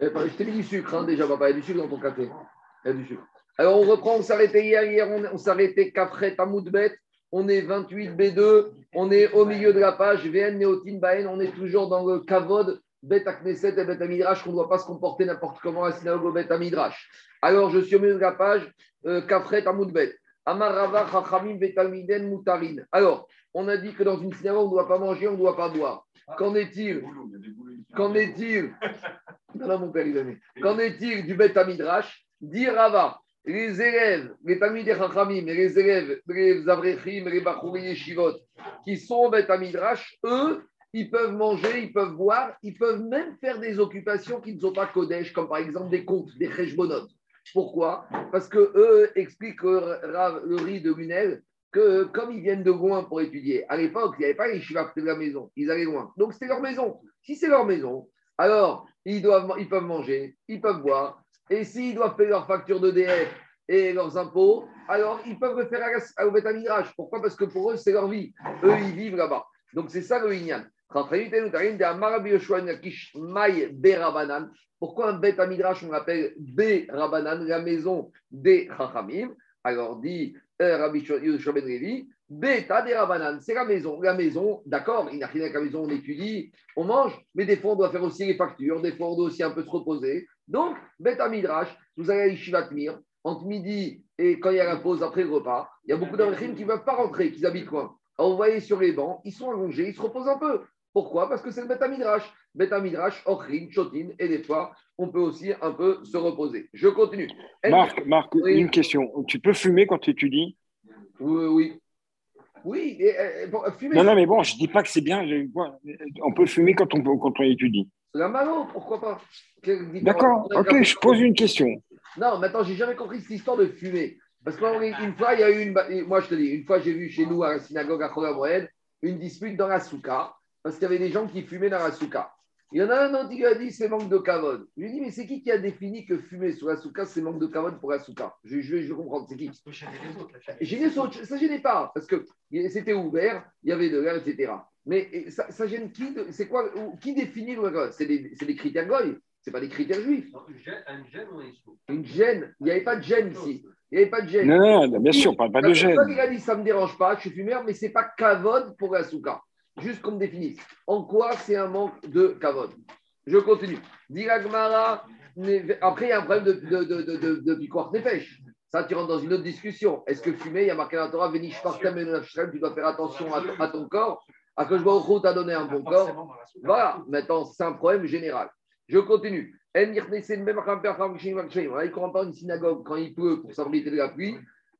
Eh ben, Je t'ai mis du sucre, hein, déjà, papa. Il y a du sucre dans ton café. Il y a du sucre. Alors, on reprend. On s'arrêtait hier. Hier, on, s'arrêtait Kafret Amoudbet. On est 28 B2. On est au milieu de la page. VN Neotin Baen. On est toujours dans le Kavod. Bet Akneset et Bet Amidrash, qu'on ne doit pas se comporter n'importe comment à la synagogue au Bet Amidrash. Alors, je suis au milieu de la page. Euh, Kafret Amoudbet. Amarava Chachamim Betalmiden Moutarin. Alors, on a dit que dans une synagogue, on ne doit pas manger, on ne doit pas boire. Qu'en est-il? Qu'en est-il? Non, non, mon père, il. Qu'en est-il du Bet Amidrash Dit Rava, les élèves, les familles des Chachamim les élèves, les Avrechim, les Bachouri et Shivot, qui sont au Bet Amidrash, eux, ils peuvent manger, ils peuvent boire, ils peuvent même faire des occupations qui ne sont pas Kodesh, comme par exemple des comptes, des Cheshbonot. Pourquoi? Parce que eux expliquent le, riz de Lunel que comme ils viennent de loin pour étudier, à l'époque, il n'y avait pas les chivas de la maison, ils allaient loin. Donc c'était leur maison. Si c'est leur maison, alors ils, doivent, ils peuvent manger, ils peuvent boire, et s'ils doivent payer leurs factures d'EDF et leurs impôts, alors ils peuvent le faire au Beth Amidrash. Pourquoi? Parce que pour eux, c'est leur vie. Eux, ils vivent là-bas. Donc c'est ça le Inyan. Pourquoi un Bet Amidrash, on l'appelle Be Rabanan, la maison des Chachamim? Alors dit Rabbi Yoshua Ben Beta des Rabanan, c'est la maison. La maison, d'accord, il n'y a rien avec la maison, on étudie, on mange, mais des fois on doit faire aussi les factures, des fois on doit aussi un peu se reposer. Donc, Beta Midrash, vous allez à Yeshivat Mir, entre midi et quand il y a la pause après le repas, il y a beaucoup d'Avrechim qui ne veulent pas rentrer, qui habitent loin. Alors, vous voyez sur les bancs, ils sont allongés, ils se reposent un peu. Pourquoi? Parce que c'est le Beta Midrash. Beta Midrash, Ochrin, Chotin, et des fois, on peut aussi un peu se reposer. Je continue. Marc, Marc Oui. une question. Tu peux fumer quand tu étudies Oui, oui. Oui, et, et, bon, fumer, Non, non, mais bon, je dis pas que c'est bien. je- On peut fumer quand on, quand on étudie. la mano, pourquoi pas? D'accord, ok, je pose une question. Non, maintenant, j'ai jamais compris cette histoire de fumer. Parce qu'une fois, il y a eu une. Moi, je te dis, une fois, j'ai vu chez nous à la synagogue à Moed une dispute dans la souka, parce qu'il y avait des gens qui fumaient dans la souka. Il y en a un autre qui a dit c'est manque de kavod. Je lui ai dit, mais c'est qui qui a défini que fumer sur la souka, c'est manque de kavod pour la souka? Je, je, je veux comprendre, c'est qui? Gêner, ça ça gênait pas, parce que c'était ouvert, il y avait de l'air, etc. Mais et ça, ça gêne qui C'est quoi Qui définit le C'est des, c'est des critères goy, c'est pas des critères juifs. Un gène ou un issou Une gêne, il n'y avait pas de gêne ici. Il n'y avait pas de gêne. Non, non, non, bien sûr, on parle pas de gêne. Il a dit ça ne me dérange pas, je suis fumeur, mais c'est pas kavod pour la souka. Juste qu'on me définisse. En quoi c'est un manque de kavod? Je continue. Diragmara, après il y a un problème de, de, de, de, de, de nefesh. Ça, tu rentres dans une autre discussion. Est-ce que fumer, il y a marqué dans la Torah, Nafshrem, tu dois faire attention à, à ton corps. À que je vois t'a donné un bon corps. Voilà, maintenant, c'est un problème général. Je continue. Il ne comprend pas une synagogue quand il pleut pour s'abriter de la pluie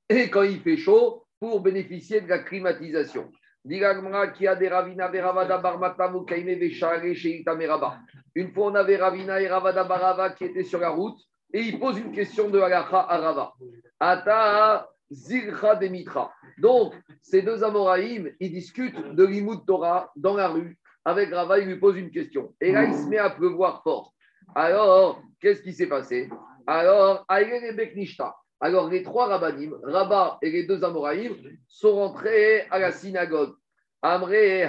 et quand il fait chaud pour bénéficier de la climatisation. Diragmara qui a des Ravina Veravada Barmata Mukaime Veshare Sheita Meraba. Une fois, on avait Ravina et Ravada Barava qui étaient sur la route et il pose une question de Halacha à Rava. Ata Zilcha Demitra. Donc, ces deux Amoraïm, ils discutent de l'Imoud Torah dans la rue. Avec Rava, il lui pose une question. Et là, il se met à pleuvoir fort. Alors, qu'est-ce qui s'est passé Alors, Aïlen et Beknishta. Alors, les trois rabbinim, Rabat et les deux Amoraïm, sont rentrés à la synagogue. Amré, et.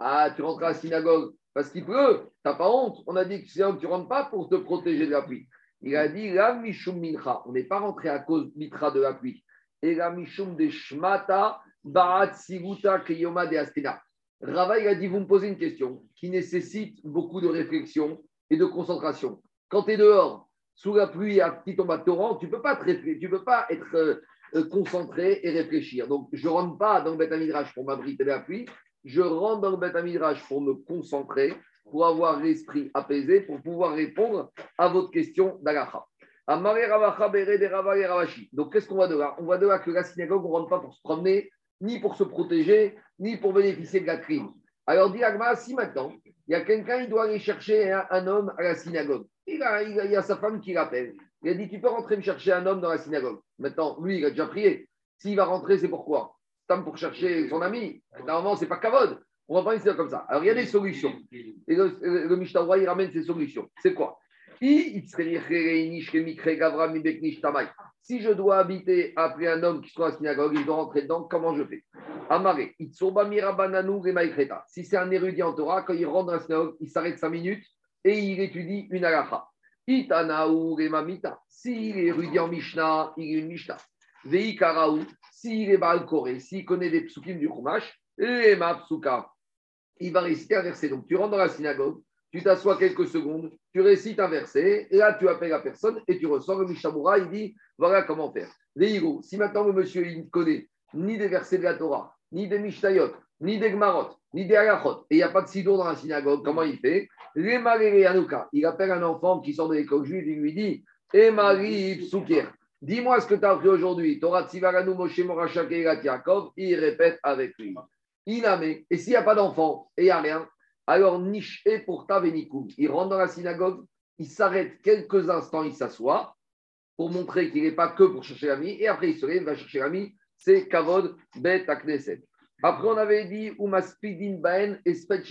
Ah, tu rentres à la synagogue parce qu'il pleut, t'as pas honte. On a dit que tu rentres pas pour te protéger de la pluie. Il a dit, la mishum mincha. On n'est pas rentré à cause mitra de la pluie. Et la mishum de shmata, barat siguta kiyoma de astena. Rava, il a dit, vous me posez une question qui nécessite beaucoup de réflexion et de concentration. Quand tu es dehors, sous la pluie, qui tombe à torrent, tu ne peux pas, tu peux pas être euh, euh, concentré et réfléchir. Donc, je ne rentre pas dans le Beth Midrash pour m'abriter de la pluie, je rentre dans le Beth Midrash pour me concentrer, pour avoir l'esprit apaisé, pour pouvoir répondre à votre question Ravashi. Donc, qu'est-ce qu'on voit de là? On voit de là que la synagogue, on ne rentre pas pour se promener, ni pour se protéger, ni pour bénéficier de la crime. Alors, dit si maintenant, il y a quelqu'un, il doit aller chercher un homme à la synagogue. Il, a, il, a, il y a sa femme qui l'appelle. Il a dit, tu peux rentrer me chercher un homme dans la synagogue. Maintenant, lui, il a déjà prié. S'il va rentrer, c'est pourquoi Tam pour chercher son ami. Normalement, c'est pas Kavod. On va pas essayer comme ça. Alors, il y a des solutions. Et le, Mishnah il ramène ses solutions. C'est quoi? Si je dois habiter après un homme qui soit à la synagogue, il doit rentrer dedans, comment je fais? Si c'est un érudit en Torah, quand il rentre dans la synagogue, il s'arrête cinq minutes et il étudie une halakha. Itanaou Remamita, s'il est érudit en Mishnah, il est une Mishnah. Veikaraou, s'il est Baal Koré, s'il connaît des psukim du Chumash, Lema Psuka, il va réciter un verset. Donc tu rentres dans la synagogue, tu t'assois quelques secondes, tu récites un verset, et là tu appelles la personne et tu ressors. Le Mishabura, il dit voilà comment faire. Veigou, si maintenant le monsieur ne connaît ni des versets de la Torah, ni des Mishtayot, ni des Gmarot, ni des Agachot, et il n'y a pas de sidour dans la synagogue, comment il fait? Les il appelle un enfant qui sort de l'école juive, il lui dit Emari Psoukir, dis-moi ce que tu as appris aujourd'hui. Torah Moshe Morachak et il répète avec lui. Iname, et s'il n'y a pas d'enfant et il n'y a rien, alors niche et pour Tavenikum. Il rentre dans la synagogue, il s'arrête quelques instants, il s'assoit pour montrer qu'il n'est pas que pour chercher l'ami, et après il se lève, il va chercher l'ami, c'est Kavod Bet Akneset. Après, on avait dit Umaspidin Esped.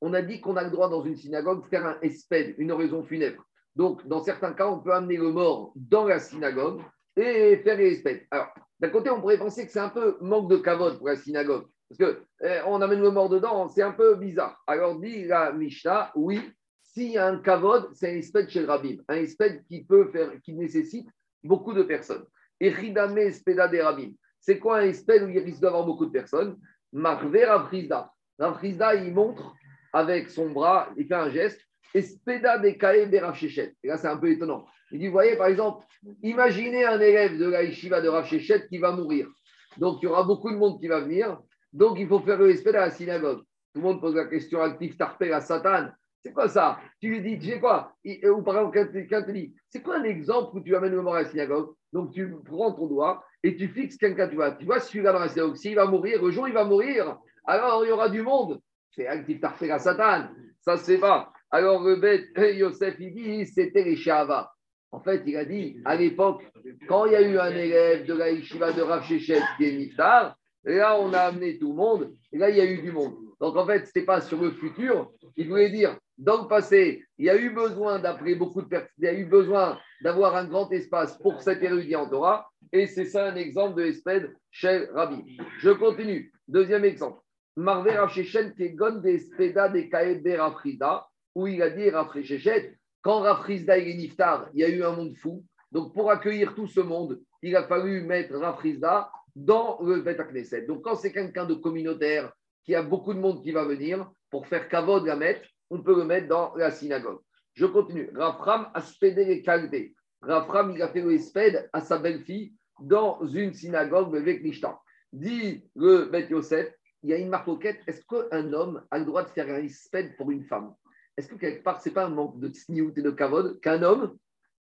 On a dit qu'on a le droit dans une synagogue de faire un esped, une oraison funèbre. Donc, dans certains cas, on peut amener le mort dans la synagogue et faire les espèdes. Alors, d'un côté, on pourrait penser que c'est un peu manque de kavod pour la synagogue. Parce qu'on eh, on amène le mort dedans, c'est un peu bizarre. Alors, dit la Mishnah, oui, s'il y a un kavod, c'est un espède chez le rabim. Un espède qui peut faire, qui nécessite beaucoup de personnes. Et ridame espeda des rabim. C'est quoi un espède où il risque d'avoir beaucoup de personnes? Marvé Rafrizda. Rafrizda, il montre avec son bras, il fait un geste, espeda des kae Et là, c'est un peu étonnant. Il dit, vous voyez, par exemple, imaginez un élève de la yeshiva de Rav qui va mourir. Donc, il y aura beaucoup de monde qui va venir. Donc, il faut faire le espède à la synagogue. Tout le monde pose la question active tarpé à Satan. C'est quoi ça? Tu lui dis, tu sais quoi? Ou par exemple, quelqu'un te dit, c'est quoi un exemple où tu amènes le mort à la synagogue? Donc, tu prends ton doigt et tu fixes quelqu'un, tu vois, tu vois celui-là dans la synagogue, s'il va mourir, le jour il va mourir, alors il y aura du monde. C'est actif tarpé à Satan. Ça, c'est pas. Alors, Yosef, il dit, c'était les Shahava. En fait, il a dit, à l'époque, quand il y a eu un élève de la yeshiva de Rav Shechet qui est Niftar, là, on a amené tout le monde, et là, il y a eu du monde. Donc, en fait, ce n'était pas sur le futur, il voulait dire, dans le passé, il y a eu besoin d'après beaucoup de personnes, il y a eu besoin d'avoir un grand espace pour cet érudit en Torah, et c'est ça un exemple de Esped chez Rabbi. Je continue. Deuxième exemple. Marvé Rav Shechet, qui est Gon des Espeda des Kaed Rafrida, où il a dit Rav Shechet, quand Rafrizda est Niftar, il y a eu un monde fou. Donc, pour accueillir tout ce monde, il a fallu mettre Rafrizda dans le Bet Knesset. Donc, quand c'est quelqu'un de communautaire, qui a beaucoup de monde qui va venir, pour faire kavod la mettre, on peut le mettre dans la synagogue. Je continue. Rafram a spédé les qualités. Rafram, il a fait le espède à sa belle-fille dans une synagogue de Veknishtan. Dit le Bet Yosef, il y a une marquette. Est-ce qu'un homme a le droit de faire un espède pour une femme? Est-ce que quelque part, ce n'est pas un manque de tsniout et de kavod qu'un homme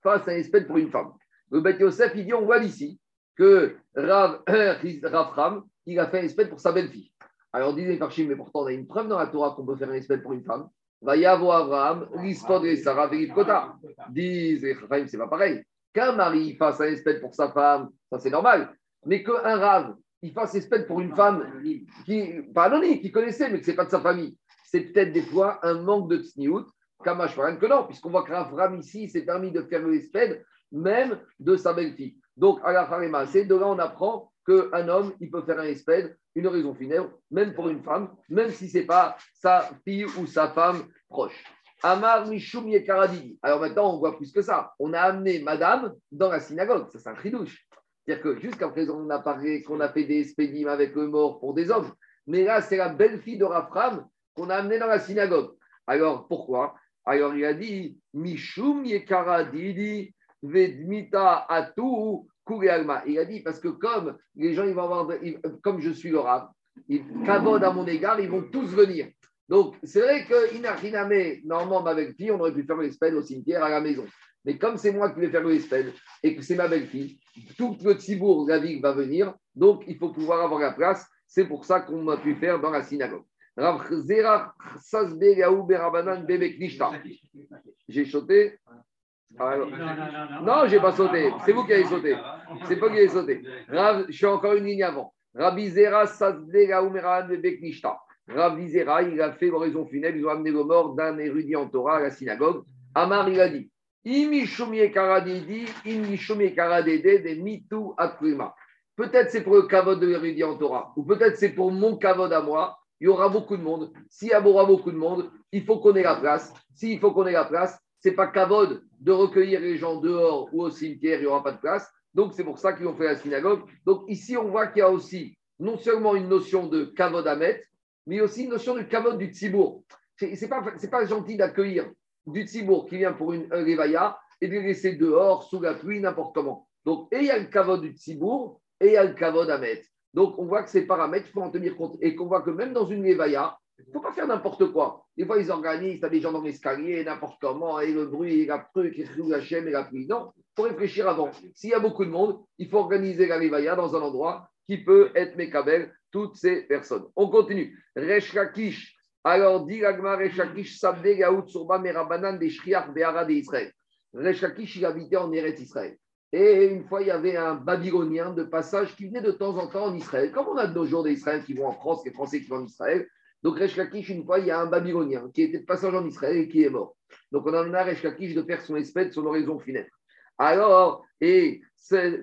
fasse un espède pour une femme? Le Bet Yosef, il dit on voit ici que Rav, Rafram, il a fait un espède pour sa belle-fille. Alors, disait Farchim, mais pourtant, on a une preuve dans la Torah qu'on peut faire un espède pour une femme. Va y avoir Abraham, l'Ispod et Sarah, Kota. Disent les Farchim, c'est pas pareil. Qu'un mari fasse un espède pour sa femme, ça c'est normal. Mais qu'un Rav, il fasse espède pour une femme qui, pas anonyme, qui connaissait, mais que ce n'est pas de sa famille, c'est peut-être des fois un manque de tsniout. Kamash que non, puisqu'on voit que Ram ici s'est permis de faire l'espède même de sa belle-fille. Donc, à la Farima, c'est de là on apprend qu'un homme, il peut faire un espède, une raison funèbre, même pour une femme, même si ce n'est pas sa fille ou sa femme proche. Amar Mishum Yekaradidi. Alors maintenant, on voit plus que ça. On a amené madame dans la synagogue. Ça, c'est un tridouche. C'est-à-dire que jusqu'à présent, on a parlé qu'on a fait des espédimes avec le mort pour des hommes. Mais là, c'est la belle-fille de Rafram qu'on a amenée dans la synagogue. Alors, pourquoi? Alors, il a dit Mishum Yekaradidi Vedmita Atu il a dit parce que comme les gens, ils vont avoir, comme je suis le rab, ils à mon égard, ils vont tous venir. Donc, c'est vrai que normalement, ma belle-fille, on aurait pu faire l'espède au cimetière à la maison. Mais comme c'est moi qui vais faire l'espède et que c'est ma belle-fille, tout le Tzibourg, la ville va venir. Donc, il faut pouvoir avoir la place. C'est pour ça qu'on a pu faire dans la synagogue. J'ai sauté. Ah, non, non, j'ai pas sauté. C'est vous qui avez sauté. C'est pas qui avez sauté. je suis encore une ligne avant. Rabbi Zera. Rabbi Zera, il a fait l'oraison funèbre. Ils ont amené le mort d'un érudit en Torah à la synagogue. Amar, il a dit Peut-être c'est pour le kavod de l'érudit en Torah, ou peut-être c'est pour mon kavod à moi. Il y aura beaucoup de monde. S'il y aura beaucoup de monde, il faut qu'on ait la place. S'il faut qu'on ait la place, c'est pas cavode de recueillir les gens dehors ou au cimetière, il n'y aura pas de place. Donc c'est pour ça qu'ils ont fait la synagogue. Donc ici, on voit qu'il y a aussi non seulement une notion de kavod mettre, mais aussi une notion de kavod du tzibour. C'est n'est pas, gentil d'accueillir du tzibour qui vient pour une révaïa et de les laisser dehors, sous la pluie, n'importe comment. Donc, et il y a le kavod du tzibour et il y a le kavod mettre. Donc, on voit que ces paramètres, il faut en tenir compte. Et qu'on voit que même dans une révaïa, il ne faut pas faire n'importe quoi. Des fois, ils organisent, tu as des gens dans l'escalier, n'importe comment, et le bruit, et la truc, et la chaîne, et la pluie. Non, il faut réfléchir avant. S'il y a beaucoup de monde, il faut organiser la rivaya dans un endroit qui peut être Mekabel, toutes ces personnes. On continue. Resh Lakish. Alors, dit l'agma Resh Lakish, Sabde Gaout Surba Merabanan des Shriach d'Israël. Resh Lakish, il habitait en Eretz Israël. Et une fois, il y avait un Babylonien de passage qui venait de temps en temps en Israël. Comme on a de nos jours d'Israël qui vont en France, les Français qui vont en Israël, donc Resh Lakish, une fois, il y a un Babylonien qui était de passage en Israël et qui est mort. Donc on a demandé à Resh Lakish de faire son espèce, son oraison funèbre. Alors, et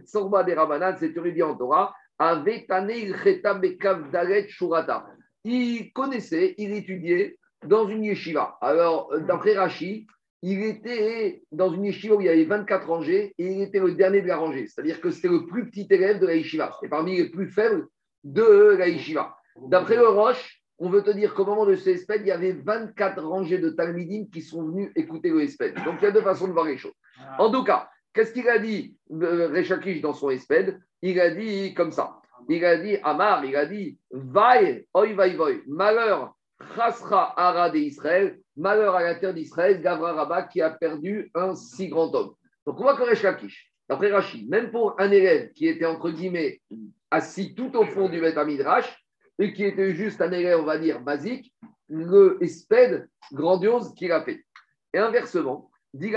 Sorba des Rabanan, c'est érudit en Torah, avait il Shurata. Il connaissait, il étudiait dans une yeshiva. Alors, d'après Rashi, il était dans une yeshiva où il y avait 24 rangées et il était le dernier de la rangée. C'est-à-dire que c'était le plus petit élève de la yeshiva. C'était parmi les plus faibles de la yeshiva. D'après le Roche, on veut te dire qu'au moment de ce espède, il y avait 24 rangées de Talmidim qui sont venus écouter le espède. Donc il y a deux façons de voir les choses. En tout cas, qu'est-ce qu'il a dit, Rechakish, dans son espède? Il a dit comme ça. Il a dit, Amar, il a dit, Vaï, oi, vaï, vaï, malheur, chasra ara d'Israël, malheur à la terre d'Israël, Gavra Rabba qui a perdu un si grand homme. Donc on voit que Rechakish, d'après Rachid, même pour un élève qui était entre guillemets assis tout au fond du Beth Midrash, et qui était juste un élève, on va dire, basique, le espède grandiose qu'il a fait. Et inversement, cette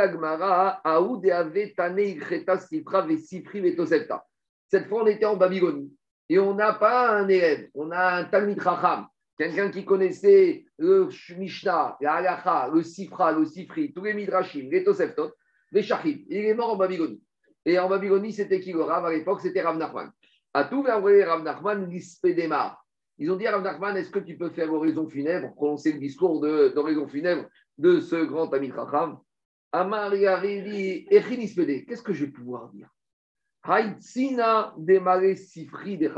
fois, on était en Babylonie et on n'a pas un élève, on a un Talmid Racham, quelqu'un qui connaissait le Mishnah, la Halacha, le Sifra, le Sifri, tous les Midrashim, les Toseftot, les Shachim. Il est mort en Babylonie. Et en Babylonie, c'était qui le Rav? À l'époque C'était Rav Nachman. À tout envoyé Rav Nachman, l'ispédémar. Ils ont dit à Rav Nachman, est-ce que tu peux faire l'oraison funèbre, prononcer le discours d'oraison funèbre de ce grand ami Racham? Amar qu'est-ce que je vais pouvoir dire? Sifri de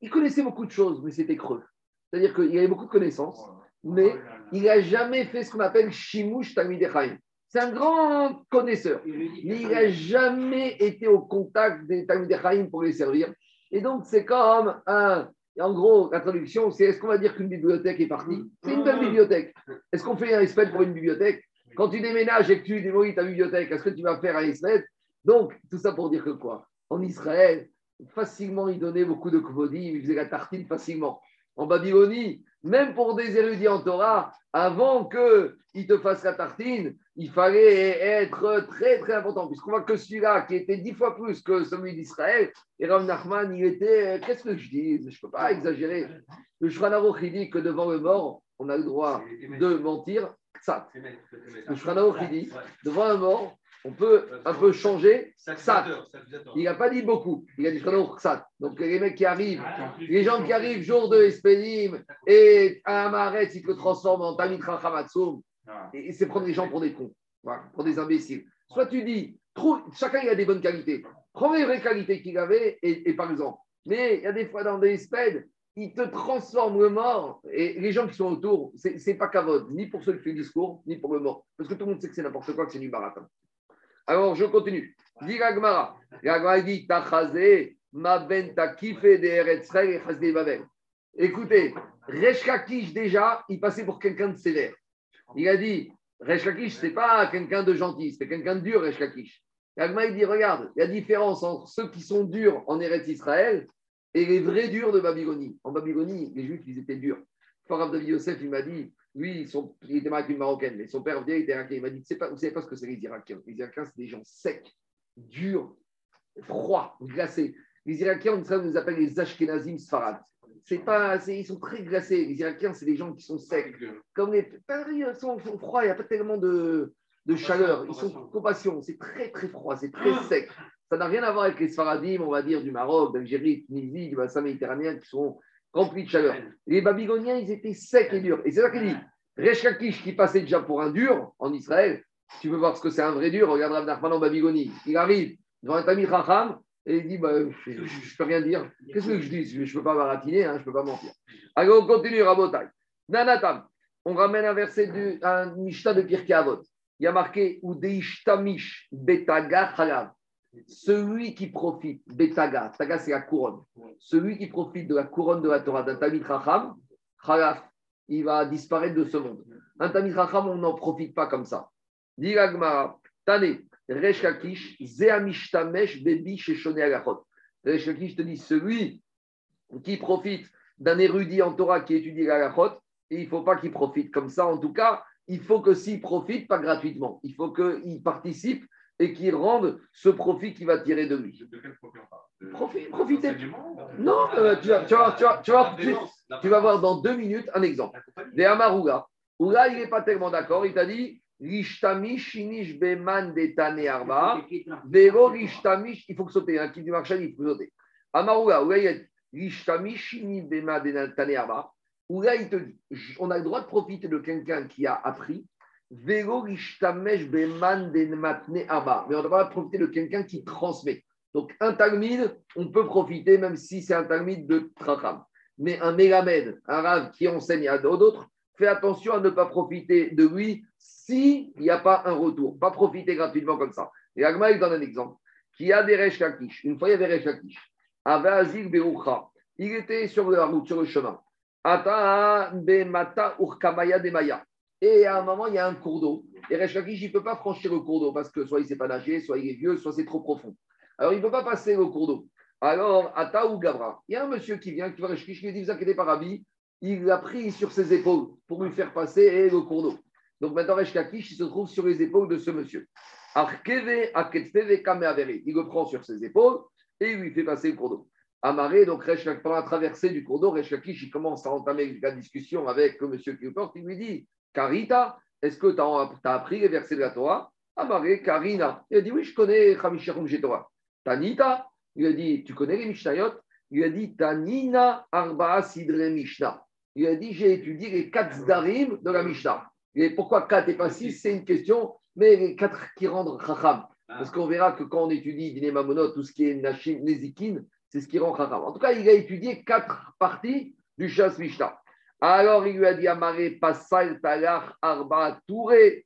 Il connaissait beaucoup de choses, mais c'était creux. C'est-à-dire qu'il avait beaucoup de connaissances, mais il n'a jamais fait ce qu'on appelle Shimush Talmidechayim. C'est un grand connaisseur, mais il n'a jamais été au contact des Talmidechayim pour les servir. Et donc, c'est comme un en gros, la traduction, c'est est-ce qu'on va dire qu'une bibliothèque est partie? C'est une belle bibliothèque. Est-ce qu'on fait un espèce pour une bibliothèque? Quand tu déménages et que tu démolis ta bibliothèque, est-ce que tu vas faire un espèce Donc, tout ça pour dire que quoi? En Israël, facilement, il donnait beaucoup de kvodim, il faisait la tartine facilement. En Babylonie, même pour des érudits en Torah, avant qu'ils te fassent la tartine, il fallait être très très important, puisqu'on voit que celui-là, qui était dix fois plus que celui d'Israël, et Rav Nachman, il était, qu'est-ce que je dis? Je ne peux pas exagérer. Le Shranarok, il dit que devant le mort, on a le droit de mentir. Ça. Le Shranarok, il dit, devant un mort, on peut un peu changer ça. Il n'a pas dit beaucoup. Il a dit ça. Donc les mecs qui arrivent, les gens qui arrivent jour de Espedim et à Amaret, ils te transforment en Tamit Rachamatsum. Et c'est prendre les gens pour des cons, pour des imbéciles. Soit tu dis, chacun il a des bonnes qualités. Prends les vraies qualités qu'il avait et, par exemple. Mais il y a des fois dans des Espèdes, ils te transforment le mort et les gens qui sont autour, c'est pas cavode, ni pour ceux qui font le discours, ni pour le mort. Parce que tout le monde sait que c'est n'importe quoi, que c'est du baratin. Alors, je continue. Dit Gagmara. Gagmara dit Tachazé, ma ben takifé de Eretzrel et Chazde Babel. Écoutez, Reshkakish, déjà, il passait pour quelqu'un de sévère. Il a dit Reshkakish, ce n'est pas quelqu'un de gentil, c'est quelqu'un de dur, Reshkakish. Gagmara, il dit Regarde, il y a différence entre ceux qui sont durs en Eretz Israël et les vrais durs de Babylonie. En Babylonie, les Juifs, ils étaient durs. Farav David Yosef, il m'a dit lui, il était marié avec une Marocaine, mais son père était irakien. Il m'a dit Vous ne savez pas ce que c'est les Irakiens? Les Irakiens, c'est des gens secs, durs, froids, glacés. Les Irakiens, on nous appelle les Ashkenazim Sfarad. C'est pas, ils sont très glacés. Les Irakiens, c'est des gens qui sont secs. Comme les Paris sont, sont froids, il n'y a pas tellement de, de chaleur. Ils sont compassion. C'est très, très froid, c'est très sec. Ça n'a rien à voir avec les Sfaradim, on va dire, du Maroc, d'Algérie, de Tunisie, du bassin méditerranéen, qui sont remplis de chaleur. Les Babyloniens, ils étaient secs et durs. Et c'est ça qu'il dit Resh Lakish qui passait déjà pour un dur en Israël, tu veux voir ce que c'est un vrai dur, regarde Rav Nachman en Babylonie. Il arrive devant un Tamil Racham et il dit bah, Je ne peux rien dire. Qu'est-ce que je dis? Je ne peux pas baratiner, hein, je ne peux pas mentir. Alors on continue, Rabotai. Nanatam, on ramène un verset du un Mishnah de Pirkei Avot. Il y a marqué Udeishtamish Betaga Chalav. Celui qui profite, Betaga, Taga c'est la couronne. Celui qui profite de la couronne de la Torah d'un Tamil Racham, Chalaf, il va disparaître de ce monde. Un Tamil Racham, on n'en profite pas comme ça. Dit Tane, Resh Lakish, Zeamishtamesh, Bebi, Sheshone Agachot. Resh Lakish te dit celui qui profite d'un érudit en Torah qui étudie l'Agachot, et il ne faut pas qu'il profite comme ça. En tout cas, il faut que s'il profite, pas gratuitement, il faut qu'il participe et qu'il rende ce profit qu'il va tirer de lui. De quel profit on parle d'enseignement Non, euh, tu, vas, tu, vas, tu, vas, tu, vas, tu- tu vas voir dans deux minutes un exemple. Des Amaruga, où là, il n'est pas tellement d'accord. Il t'a dit Rishtami shinish beman de tane arba. Vero rishtami, il faut que sauter. Un qui du marché, il faut sauter. Amaruga, où il y a Rishtami shini beman de tane arba? Où là, il te dit on a le droit de profiter de quelqu'un qui a appris. Vero rishtamesh beman de matne arba. Mais on a le droit de profiter de quelqu'un qui transmet. Donc, un talmide, on peut profiter, même si c'est un talmide de Tracham. Mais un mégamed, un rave qui enseigne à d'autres, fais attention à ne pas profiter de lui s'il n'y a pas un retour. Pas profiter gratuitement comme ça. Et Agma, il donne un exemple. Qui a des Resh Lakish. Une fois, il y avait Resh Lakish. Avait Azil Berucha. Il était sur la route, sur le chemin. Ata Bemata Urkamaya Demaya. Et à un moment, il y a un cours d'eau. Et Resh Lakish, il ne peut pas franchir le cours d'eau parce que soit il ne sait pas nager, soit il est vieux, soit c'est trop profond. Alors, il ne peut pas passer le cours d'eau. Alors, Ata ou Gavra, il y a un monsieur qui vient, qui va Resh Lakish, qui lui dit Vous inquiétez pas, Rabbi, il l'a pris sur ses épaules pour lui faire passer le cours d'eau. Donc maintenant, Resh Lakish, il se trouve sur les épaules de ce monsieur. Arkeve, Aketfeve. Il le prend sur ses épaules et il lui fait passer le cours d'eau. Donc Resh Lakish, pendant la traversée du cours d'eau, Resh Lakish, il commence à entamer la discussion avec le monsieur qui le porte. Il lui dit Karita, est-ce que tu as, appris les versets de la Torah? Amarré, Karina. Il a dit Oui, je connais Chamisharum Torah. Tanita, il a dit Tu connais les Mishnayot? Il a dit Tanina Arba Sidre Mishnah. Il a dit J'ai étudié les quatre de la Mishnah. Et pourquoi 4 et pas 6 C'est une question, mais les 4 qui rendent Chacham. Parce qu'on verra que quand on étudie Dine Mamonot, tout ce qui est Nashim, Nezikin, c'est ce qui rend Chacham. En tout cas, il a étudié quatre parties du Shas Mishnah. Alors il lui a dit Amaré, Pasal Talach Arba Touré.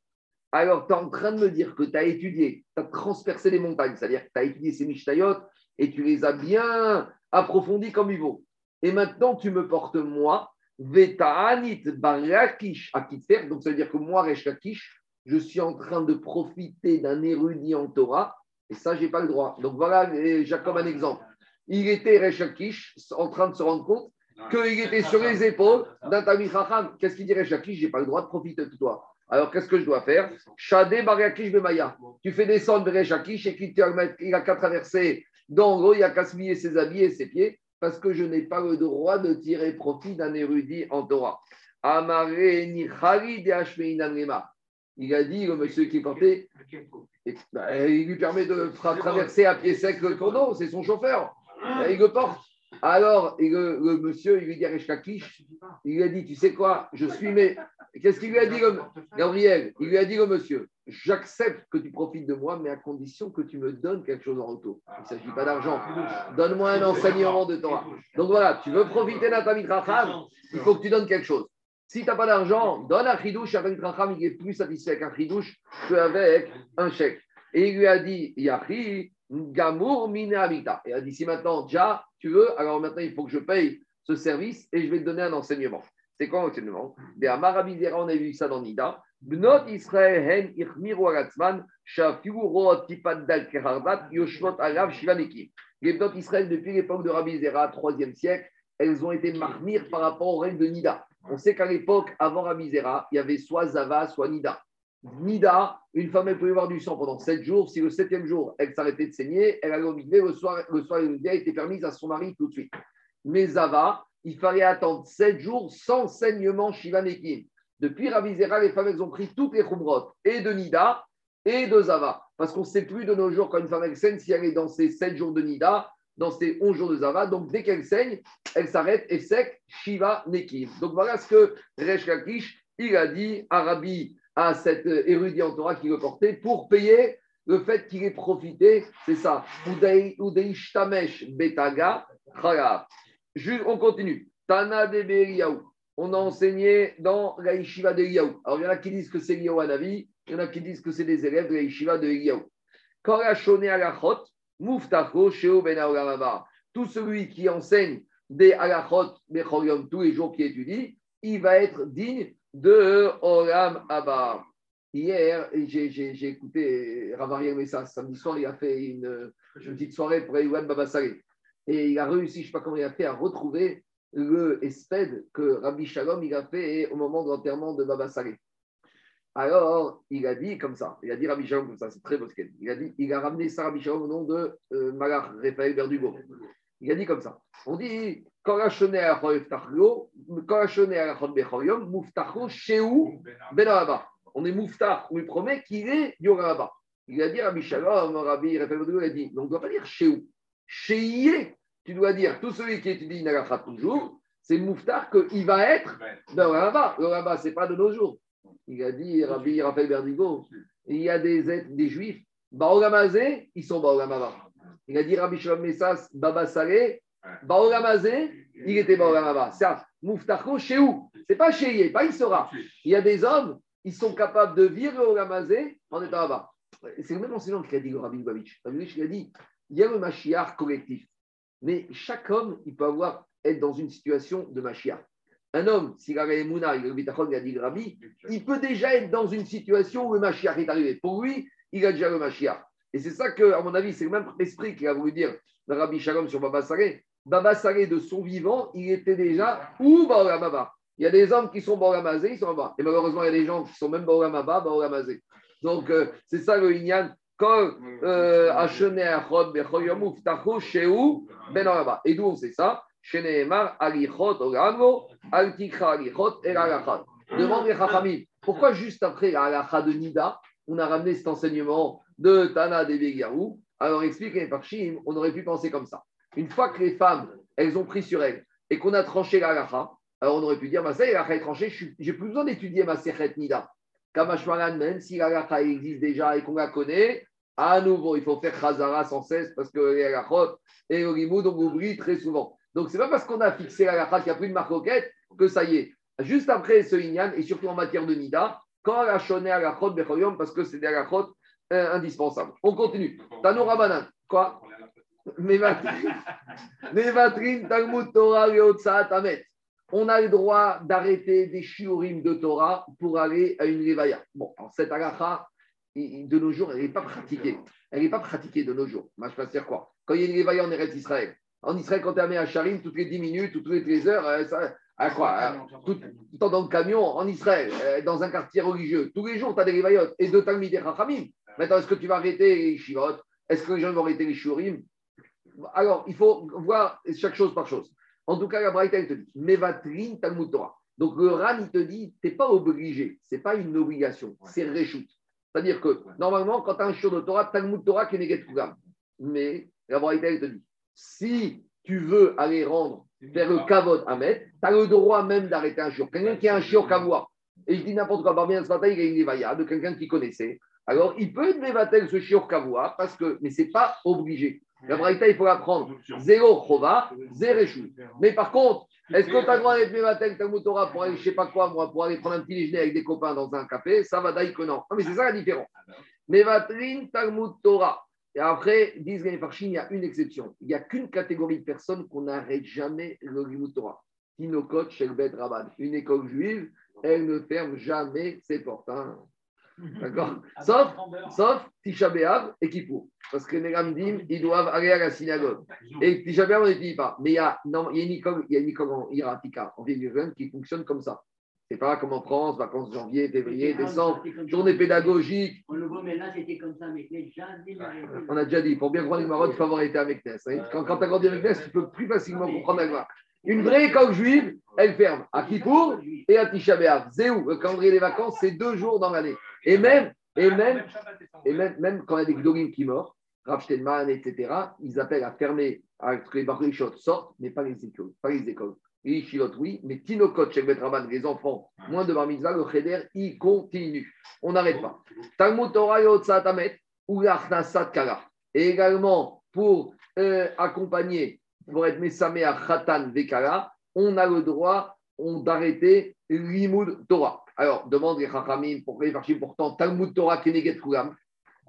Alors tu es en train de me dire que tu as étudié, tu as transpercé les montagnes, c'est-à-dire que tu as étudié ces Mishnayot et tu les as bien approfondis comme il faut. Et maintenant, tu me portes moi Veta'anit barakish akitfer. Donc, ça veut dire que moi, Resh Lakish, je suis en train de profiter d'un érudit en Torah. Et ça, je n'ai pas le droit. Donc, voilà, et Jacob, un exemple. Il était Resh Lakish en train de se rendre compte qu'il était sur les épaules d'un Tamil. Qu'est-ce qu'il Lakish? Je n'ai pas le droit de profiter de toi. Alors, qu'est-ce que je dois faire? Shadé barakish bemaya. Tu fais descendre Resh Lakish et qu'il n'a qu'à traverser. En gros, il n'a qu'à se ses habits et ses pieds parce que je n'ai pas le droit de tirer profit d'un érudit en Torah. Il a dit, le monsieur qui portait, bah, il lui permet de tra- traverser à pied sec le d'eau, c'est son chauffeur. Il le porte. Alors, et le, le monsieur, il lui dit à il lui a dit, tu sais quoi, je suis mais Qu'est-ce qu'il lui a dit, le- Gabriel? Il lui a dit au monsieur, j'accepte que tu profites de moi, mais à condition que tu me donnes quelque chose en retour. Il ne s'agit pas d'argent. Donne-moi un enseignement de Torah. Donc voilà, tu veux profiter d'un Tamid Racham, il faut que tu donnes quelque chose. Si tu n'as pas d'argent, donne un chidouche. Un Racham, il est plus satisfait avec un chidouche qu'avec un chèque. Et il lui a dit, Yahi, Gamour Mine Habita. Et il a dit, si maintenant, déjà, tu veux, alors maintenant, il faut que je paye ce service et je vais te donner un enseignement. C'est quoi l'enseignement? Des Amarabidera, on a vu ça dans Nida. Bnot Israël hen ichmiru alatzman, dal kehardat, yoshvot alav shivanekim. Les Bnot Israël, depuis l'époque de Rabbi Zera, 3e siècle, elles ont été marmires par rapport aux règles de Nida. On sait qu'à l'époque, avant Rabbi Zera, il y avait soit Zava, soit Nida. Nida, une femme, elle pouvait avoir du sang pendant 7 jours. Si le septième jour, elle s'arrêtait de saigner, elle allait au mikvé, le soir, le soir, mikvé était permise à son mari tout de suite. Mais Zava, il fallait attendre 7 jours sans saignement Shivanekim. Depuis Rabbi Zera, les femmes, elles ont pris toutes les khumrot, et de Nida, et de Zava. Parce qu'on ne sait plus de nos jours, quand une femme saigne, si elle est dans ses 7 jours de Nida, dans ses 11 jours de Zava. Donc, dès qu'elle saigne, elle s'arrête et sec, Shiva Nekim. Donc, voilà ce que Resh Lakish, il a dit Arabi à cet érudit en Torah qui le portait pour payer le fait qu'il ait profité, c'est ça. Udeishtamesh betaga On continue. Tana de. On a enseigné dans la yeshiva de Eliyahu. Alors, il y en a qui disent que c'est Eliyahu Anavi, il y en a qui disent que c'est des élèves de la yeshiva de Eliyahu. Korashone alachot, muftacho sheo ben Tout celui qui enseigne des alachot, bechoyom, tous les jours qui étudie, il va être digne de Olam Abba. Hier, j'ai écouté Ravariel Messa, samedi soir, il a fait une, petite soirée pour Ewan Babasare. Et il a réussi, je ne sais pas comment il a fait, à retrouver le espède que Rabbi Shalom il a fait au moment de l'enterrement de Baba. Alors, il a dit comme ça, il a dit Rabbi Shalom comme ça, c'est très beau ce qu'il a dit. Il a, dit, il a ramené ça Rabbi Shalom au nom de euh, Malach Raphaël Berdugo. Il a dit comme ça. On dit on est mouftar, on lui promet qu'il est Yoraba. Il a dit Rabbi Shalom, Rabbi Raphaël Berdugo, il a dit, on ne doit pas dire Chéou. Chéié, tu dois dire, tout celui qui étudie une toujours, c'est mouftar qu'il va être dans le. Le rabat, ce n'est pas de nos jours. Il a dit, Rabbi Raphaël Berdigo, il y a des, des juifs, Baolamazé, ils sont Baolamava. Il a dit, Rabbi Shalom Messas, Baba Salé, Baolamazé, il était Baolamava. Ça, mouftarko, chez où? C'est pas chez Yé, pas il sera. Il y a des hommes, ils sont capables de vivre Baolamazé en étant là-bas. C'est le même enseignant qui a dit Rabbi Lubavitch. Rabbi il a dit, il y a le machiar collectif. Mais chaque homme, il peut avoir, être dans une situation de machia. Un homme, s'il a les Mouna, il a dit Rabbi, il peut déjà être dans une situation où le Mashiach est arrivé. Pour lui, il a déjà le Mashiach. Et c'est ça que, à mon avis, c'est le même esprit qu'il a voulu dire dans Rabbi Shalom sur Baba Saré. Baba Saré, de son vivant, il était déjà où Baba Il y a des hommes qui sont Baoramazé, ils sont en bas. Et malheureusement, il y a des gens qui sont même Baoramaba, Baoramazé. Donc, euh, c'est ça le Inyan. Euh, ben Et d'où on sait ça Demande les Chachamim. Pourquoi juste après la de Nida, on a ramené cet enseignement de Tana de Begarou Alors explique les Parchim, on aurait pu penser comme ça. Une fois que les femmes, elles ont pris sur elles et qu'on a tranché la alors on aurait pu dire, bah, ça y est, est tranchée, j'ai plus besoin d'étudier ma Sechet Nida. Kamashmaran, même si la existe déjà et qu'on la connaît, à nouveau, il faut faire Khazara sans cesse parce que les et le limoud, on très souvent. Donc, ce n'est pas parce qu'on a fixé la qu'il n'y a plus de marcoquette que ça y est. Juste après ce Inyan, et surtout en matière de Nida, quand la à la Bechoyom, parce que c'est des halachot euh. On continue. Tano Rabanan. Quoi? Mevatrin Talmud Torah Tamet. On a le droit d'arrêter des shiurim de Torah pour aller à une levaya. Bon, alors cette de nos jours, elle n'est pas pratiquée. Elle n'est pas pratiquée de nos jours. Je peux dire quoi? Quand il y a une levaya en Eretz Israël, en Israël, quand tu es à Charim, toutes les 10 minutes ou toutes les 13 heures, euh, ça, à quoi euh, Tout le temps dans le camion, en Israël, euh, dans un quartier religieux, tous les jours, tu as des Levayot et deux Talmid et Rachamim. Maintenant, est-ce que tu vas arrêter les Shivot? Est-ce que les gens vont arrêter les Shurim? Alors, il faut voir chaque chose par chose. En tout cas, la Braïta, elle te dit Mevatrin Talmud Torah. Donc, le RAN, il te dit tu n'es pas obligé, ce n'est pas une obligation, c'est réchoute. C'est-à-dire que normalement, quand tu as un shiur de Torah, Talmud Torah qui est. Mais la Braïta, elle te dit si tu veux aller rendre vers le kavod Ahmed, tu as le droit même d'arrêter un shiur. Quelqu'un qui a un shiur kavoua, et il dit n'importe quoi, bien ce matin, il a une évaya de quelqu'un qui connaissait. Alors, il peut être ce shiur kavoua, parce que, mais ce n'est pas obligé. La braïta, il faut l'apprendre. Zéro chova, zéro. Mais par contre, est-ce as le droit d'être mévatel Talmud Torah pour aller, je ne sais pas quoi, moi, pour aller prendre un petit déjeuner avec des copains dans un café Ça va d'ailleurs que non. Non, mais c'est ça la différence. Mévatlin Talmud Torah. Et après, disent les il y a une exception. Il n'y a qu'une catégorie de personnes qu'on n'arrête jamais le Limut Torah. Tinokot Shelbet Rabban. Une école juive, elle ne ferme jamais ses portes. Hein. D'accord Sauf, sauf Tisha B'Av et Kippour. Parce que les Ramdim, ils doivent aller à la synagogue. Et Tisha B'Av, on n'étudie pas. Mais il y a, non, il y a une école, il y a une école en Iratika, en ville qui fonctionne comme ça. C'est pas comme en France, vacances janvier, février, décembre, journée pédagogique. On le voit, mais là, c'était comme ça avec On a déjà dit, pour bien comprendre le Maroc, il faut avoir été avec Ness. Quand, quand tu as grandi avec Ness, tu peux plus facilement comprendre la gloire. Une vraie école juive, elle ferme à Kippour et à Tisha B'Av. Zéou, le calendrier des vacances, c'est deux jours dans l'année. Et même, et même, et même, même quand il y a des gdorim qui meurent, Rav etc., ils appellent à fermer, à que les baruchotes sortent, mais pas les écoles. Pas les écoles. les Yeshivot, oui, mais Tinokot, les enfants, moins de bar mitzvah, le Cheder, il continue. On n'arrête pas. Talmud Torah Amet, ou l'Achnasat Kala. Et également, pour euh, accompagner, pour être Messamé à Khatan Vekala, on a le droit on- d'arrêter l'Imoud Torah. Alors, demande les Chachamim, pourquoi les pourtant, Talmud Torah Keneget Kulam.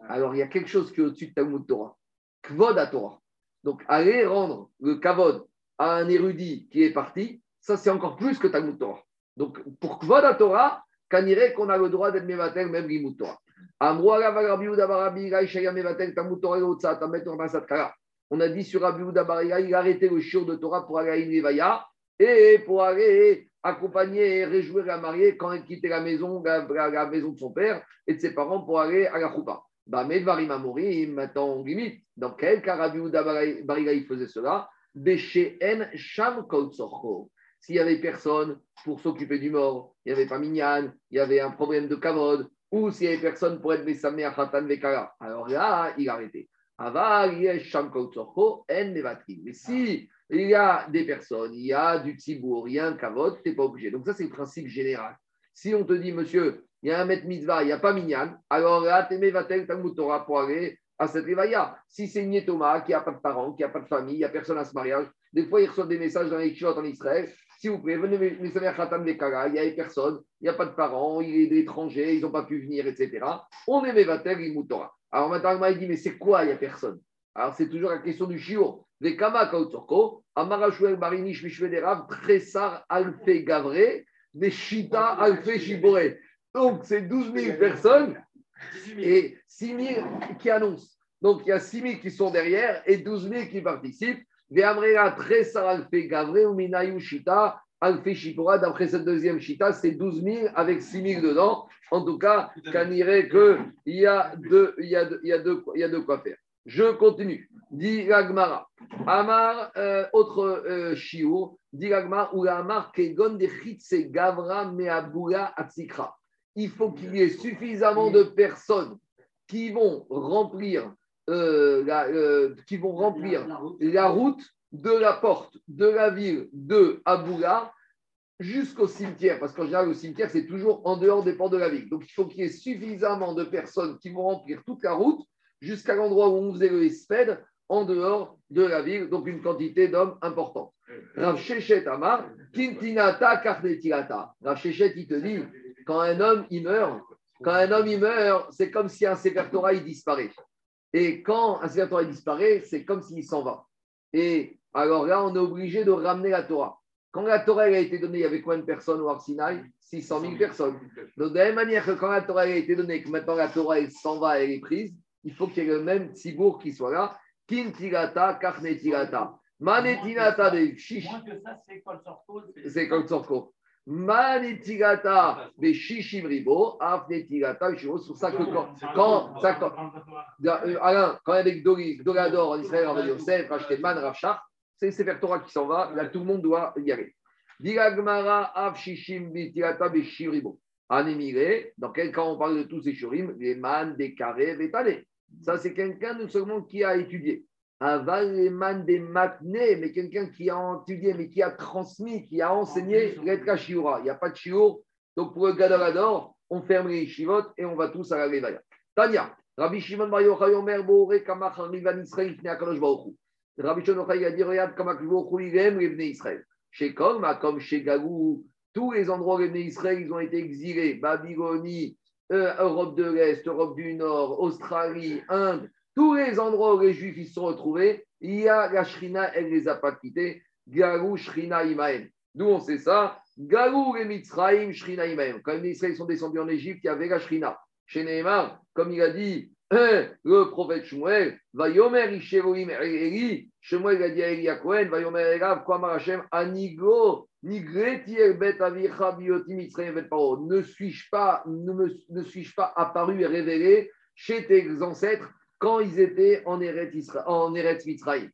Alors, il y a quelque chose qui est au-dessus de Talmud Torah. Kvod à Torah. Donc, aller rendre le Kavod à un érudit qui est parti, ça, c'est encore plus que Talmud Torah. Donc, pour Kvod à Torah, Kanire qu'on a le droit d'être Mevatel, même Limud Torah. On a dit sur Rabbi Yehuda bar Gai, il a arrêté le shiur de Torah pour aller à et pour aller accompagner et réjouir la mariée quand elle quittait la maison, la, maison de son père et de ses parents pour aller à la choupa. Bah, Medvarim Amorim, maintenant on limite. Dans quel cas Rabbi Yehuda bar Gai faisait cela? Beshéen Sham. S'il y avait personne pour s'occuper du mort, il n'y avait pas Minyan, il y avait un problème de kavod, ou s'il n'y avait personne pour être Messamé à Khatan Vekara. Alors là, il a arrêté. Aval, yesh sham en. Mais si il y a des personnes, il y a du tzibour, il y a un tu n'es pas obligé. Donc ça, c'est le principe général. Si on te dit, monsieur, il y a un maître mitzvah, il n'y a pas minyan, alors là, tu mevatel Talmud Torah pour aller à cette réveilla. Si c'est une Thomas qui n'a pas de parents, qui n'a pas de famille, il n'y a personne à ce mariage, des fois, il reçoit des messages dans les chiottes en Israël. S'il vous plaît, venez me faire Khatam il n'y avait personne, il n'y a pas de parents, il est d'étrangers, ils n'ont pas pu venir, etc. On est Mevatel, il Torah. Alors maintenant, il dit, mais c'est quoi, il n'y a personne? Alors c'est toujours la question du chiot. Amarashuel Mishvederav, Tressar Alfe Gavre, des Shita Alfe. Donc c'est 12 000 personnes et 6 000 qui annoncent. Donc il y a 6 000 qui sont derrière et 12 000 qui participent. Ve'amrera Tressar Alfe Gavre, Uminayu Shita, Alfe Shibora. D'après cette deuxième Shita, c'est 12 000 avec 6 000 dedans. En tout cas, qu'on irait qu'il y a y y y deux quoi faire. Je continue. Dit Ragmara. Amar, euh, autre euh, shiur, dit Ragmara, ou Amar, Kegon de Chitse Gavra Meaboula Atsikra. Il faut qu'il y ait suffisamment de personnes qui vont remplir, euh, la, euh, qui vont remplir la route de la porte de la ville de Aboula jusqu'au cimetière, parce qu'en général, le cimetière, c'est toujours en dehors des portes de la ville. Donc, il faut qu'il y ait suffisamment de personnes qui vont remplir toute la route jusqu'à l'endroit où on faisait le sped en dehors de la ville, donc une quantité d'hommes importante. Rav Shechet Amar, Kintinata Karnetilata. Rav Shechet, il te dit, quand un homme, il meurt, quand un homme, il meurt, c'est comme si un Sefer Torah, il disparaît. Et quand un Sefer Torah, il disparaît, c'est comme s'il s'en va. Et alors là, on est obligé de ramener la Torah. Quand la Torah elle a été donnée, il y avait combien de personnes au Arsinaï 600 000 personnes. Donc, de la même manière que quand la Torah elle a été donnée, que maintenant la Torah s'en va, elle est prise, il faut qu'il y ait le même tzibour qui soit là. Kintilata, karnetilata. Manetinata de shish. Moins que ça, c'est Kol Sorko. C'est. Manetigata de shishim ribo, afnetigata, je suis sur ça que quand, quand, ça, quand, Alain, quand il y a des Gdoli- Gdolador en Israël, on va dire Yosef, Rashkelman, Rafshach, c'est Sefer Torah qui s'en va, là tout le monde doit y aller. Diragmara, Av Shishim, Bitirata, Beshiribo. Anémiré, dans quel cas on parle de tous ces shurim, les man, des carrés, des tanés. Ça, c'est quelqu'un non seulement qui a étudié. Aval les man des matnés, mais quelqu'un qui a étudié, mais qui a transmis, qui a enseigné l'etka shiura. Il n'y a pas de shiur. Donc pour le Gadalador, on ferme les shivot et on va tous à la Levaya. Tania, Rabbi Shimon Bar Yochai Omer Boore Kamach Rivan Israël Ifnei Akadosh Baruch. Rabbi Shimon Yochai a dit regarde Akadosh Baruch il aime les Bnei Israël. Chez Kolma, comme chez Gagou, tous les endroits où les Bnei Israël ils ont été exilés, Babylonie, euh, Europe de l'Est, Europe du Nord, Australie, Inde, tous les endroits où les Juifs ils se sont retrouvés, il y a la Shrina, elle ne les a pas quittés. Garou, Shrina, Imaem. D'où on sait ça? Garou et Mitzraïm, Shrina, Imaem. Quand les Israéliens sont descendus en Égypte, il y avait la Shrina. Chez Nehemar, comme il a dit le prophète Shmuel, va yomer Ishevoim Eli, Shmuel a dit à Eli va yomer Elav, Kwamar Hashem, Anigo, Ne suis-je pas, ne, suis-je pas apparu et révélé chez tes ancêtres quand ils étaient en Eretz, Isra- en Eretz Mitzrayim?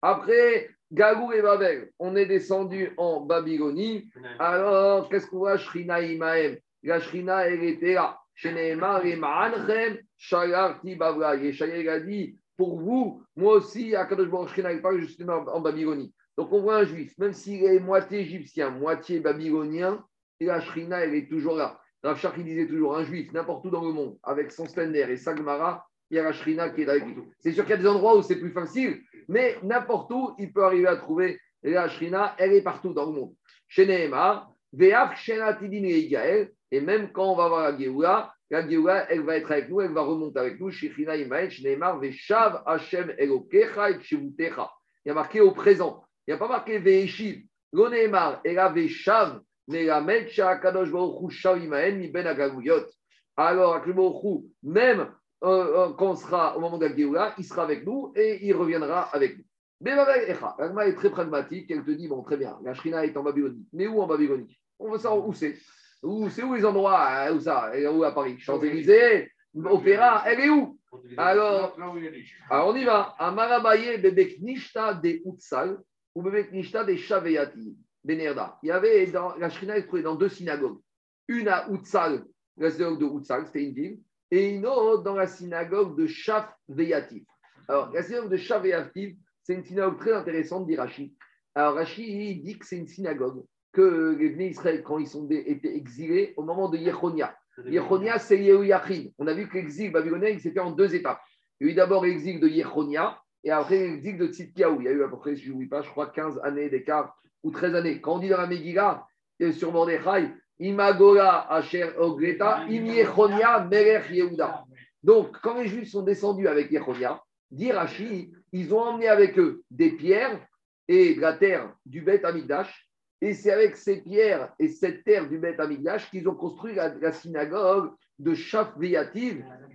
Après, Gagou et Babel, on est descendu en Babylonie. Alors, qu'est-ce qu'on voit? Shrina Imaem La Shrina, elle était là. Chez Nehemar et Ma'anchem, Shalarti Bavla. Et a dit, pour vous, moi aussi, Akadosh Baruch Shrina, il parle justement en Babylonie. Donc on voit un juif, même s'il est moitié égyptien, moitié babylonien, et la Shrina, elle est toujours là. Rav disait toujours, un juif, n'importe où dans le monde, avec son Spender et sa Gemara, il y a la Shrina qui est avec lui. C'est sûr qu'il y a des endroits où c'est plus facile, mais n'importe où, il peut arriver à trouver la Shrina, elle est partout dans le monde. Chez Nehemar, et même quand on va voir la Géoula, la Géoula, elle va être avec nous, elle va remonter avec nous. Il y a marqué au présent. Il n'y a pas marqué Ve'eshiv. Lo Neymar, et la Ve'shav, mais la Melcha Kadosh Baruch Hu Shav Imael, mi Ben Agaguyot. Alors, Hu, même euh, euh, quand on sera au moment de la Géoula, il sera avec nous et il reviendra avec nous. L'agma est très pragmatique, elle te dit, bon, très bien, la Shrina est en Babylonie. Mais où en Babylonie? On veut savoir où c'est. Où c'est où les endroits hein, Où ça? Où à Paris? Champs-Élysées Opéra, elle est où? Alors, alors, on y va. Amarabaye bebek nishta de Utsal Il y avait dans, la Shrina trouvée dans deux synagogues. Une à Utsal, la synagogue de Utsal, c'était une ville, et une autre dans la synagogue de Shaveyati. Alors, la synagogue de Shaveyati, c'est une synagogue très intéressante, dit Rachid. Alors, Rachid dit que c'est une synagogue que les Bnei Israël, quand ils sont été exilés, au moment de Yechonia, Yechonia, c'est Yehoyachin. On a vu que l'exil babylonien, il s'est fait en deux étapes. Il y a eu d'abord l'exil de Yechonia et après l'exil de Tzidkiaou. Il y a eu à peu près, je ne pas, je crois 15 années d'écart ou 13 années. Quand on dit dans la Megillah, sur Mordechai, Imagola Asher Ogreta, Im Yechonia Melech Yehuda. Donc, quand les Juifs sont descendus avec Yechonia, dit ils ont emmené avec eux des pierres et de la terre du Beth Amigdash et c'est avec ces pierres et cette terre du Beth Amigdash qu'ils ont construit la, synagogue de Shaf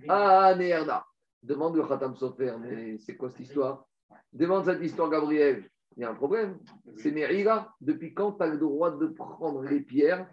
à Neerda. Demande le Khatam Sofer, mais c'est quoi cette histoire? Demande cette histoire, Gabriel. Il y a un problème. C'est Merira. Depuis quand tu as le droit de prendre les pierres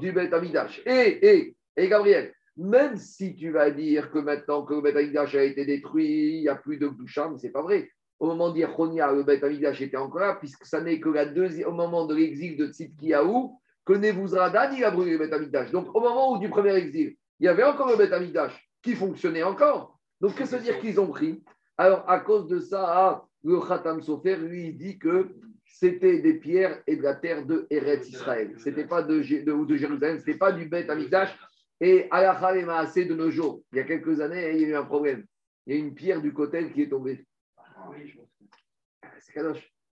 du Beth Amigdash et, et, et Gabriel, même si tu vas dire que maintenant que le Beth Amigdash a été détruit, il n'y a plus de Gdusha, mais ce n'est pas vrai au moment d'Irchonia, le Beth Amidash était encore là, puisque ça n'est que la deuxième, au moment de l'exil de Tzidkiaou que Nebuzradan, il a brûlé le Beth Amidash. Donc, au moment où du premier exil, il y avait encore le Beth Amidash qui fonctionnait encore. Donc, qu'est-ce que veut dire qu'ils ont pris? Alors, à cause de ça, ah, le Khatam Sofer, lui, il dit que c'était des pierres et de la terre de Eretz Israël. Ce n'était pas de, de, de Jérusalem, ce n'était pas du Beth Amidash. Et à la assez de nos jours, il y a quelques années, il y a eu un problème. Il y a une pierre du côté qui est tombée. C'est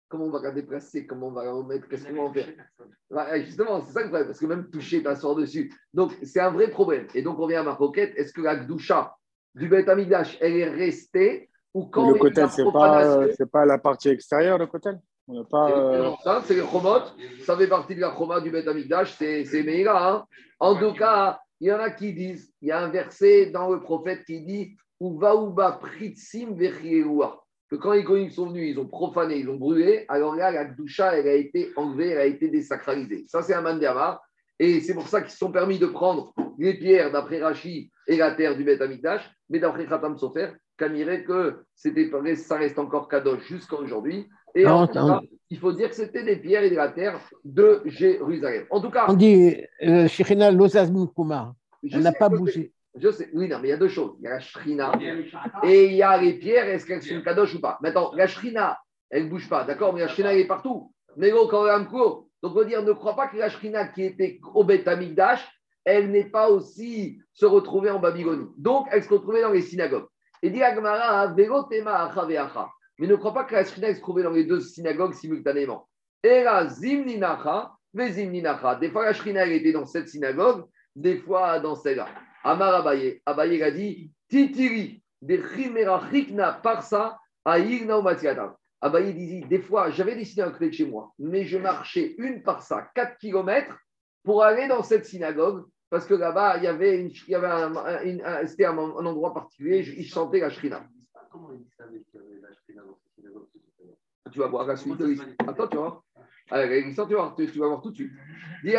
Comment on va la déplacer? Comment on va la remettre? Qu'est-ce qu'on va faire? Justement, c'est ça le problème, parce que même toucher, t'asseoir dessus. Donc, c'est un vrai problème. Et donc, on vient à ma roquette. Est-ce que la Gdoucha du Beth Amidash, elle est restée ou quand Le côté, ce n'est pas, pas la partie extérieure, le côté pas, euh, Ça, c'est le chromot. Ça fait partie de la chroma du Beth Amidash. C'est Meïra. Hein. En tout cas, il y en a qui disent il y a un verset dans le prophète qui dit Uvaouba pritsim que quand les coniques sont venus, ils ont profané, ils ont brûlé, alors là, la doucha, elle a été enlevée, elle a été désacralisée. Ça, c'est un mandama. Et c'est pour ça qu'ils se sont permis de prendre les pierres d'après Rachi et la terre du Beth Amikdash, mais d'après Khatam Sofer, Kamirait que c'était, ça reste encore Kadosh jusqu'à aujourd'hui. Et en tout cas, il faut dire que c'était des pierres et de la terre de Jérusalem. En tout cas. On dit euh, Shekhinah Kumar. Elle n'a pas bougé. Je sais, oui, non, mais il y a deux choses. Il y a la shrina et il y a les pierres. Est-ce qu'elles sont kadosh ou pas? Maintenant, la shrina, elle ne bouge pas, d'accord? Mais la shrina, elle est partout. Mais bon, quand même court. Donc, on va dire, ne crois pas que la shrina qui était au Beth elle n'est pas aussi se retrouver en Babylonie. Donc, elle se retrouvait dans les synagogues. Et dit Agmara, mais ne crois pas que la shrina se trouvait dans les deux synagogues simultanément. Et zimninacha, Des fois, la shrina, était dans cette synagogue, des fois dans celle-là. Amar Abaye, Abaye a dit Titiri, de Chimerachikna Parsa, Aïgna Abaye dit Des fois, j'avais décidé un clé de chez moi, mais je marchais une parsa, 4 km, pour aller dans cette synagogue, parce que là-bas, il y avait, une, il y avait un, c'était un, endroit particulier, ils chantaient la shrina. Comment ils savaient qu'il y avait la shrina dans cette synagogue Tu vas voir la suite. Attends, tu vois. Allez, tu vas, voir, tu, vas voir tout de suite. Et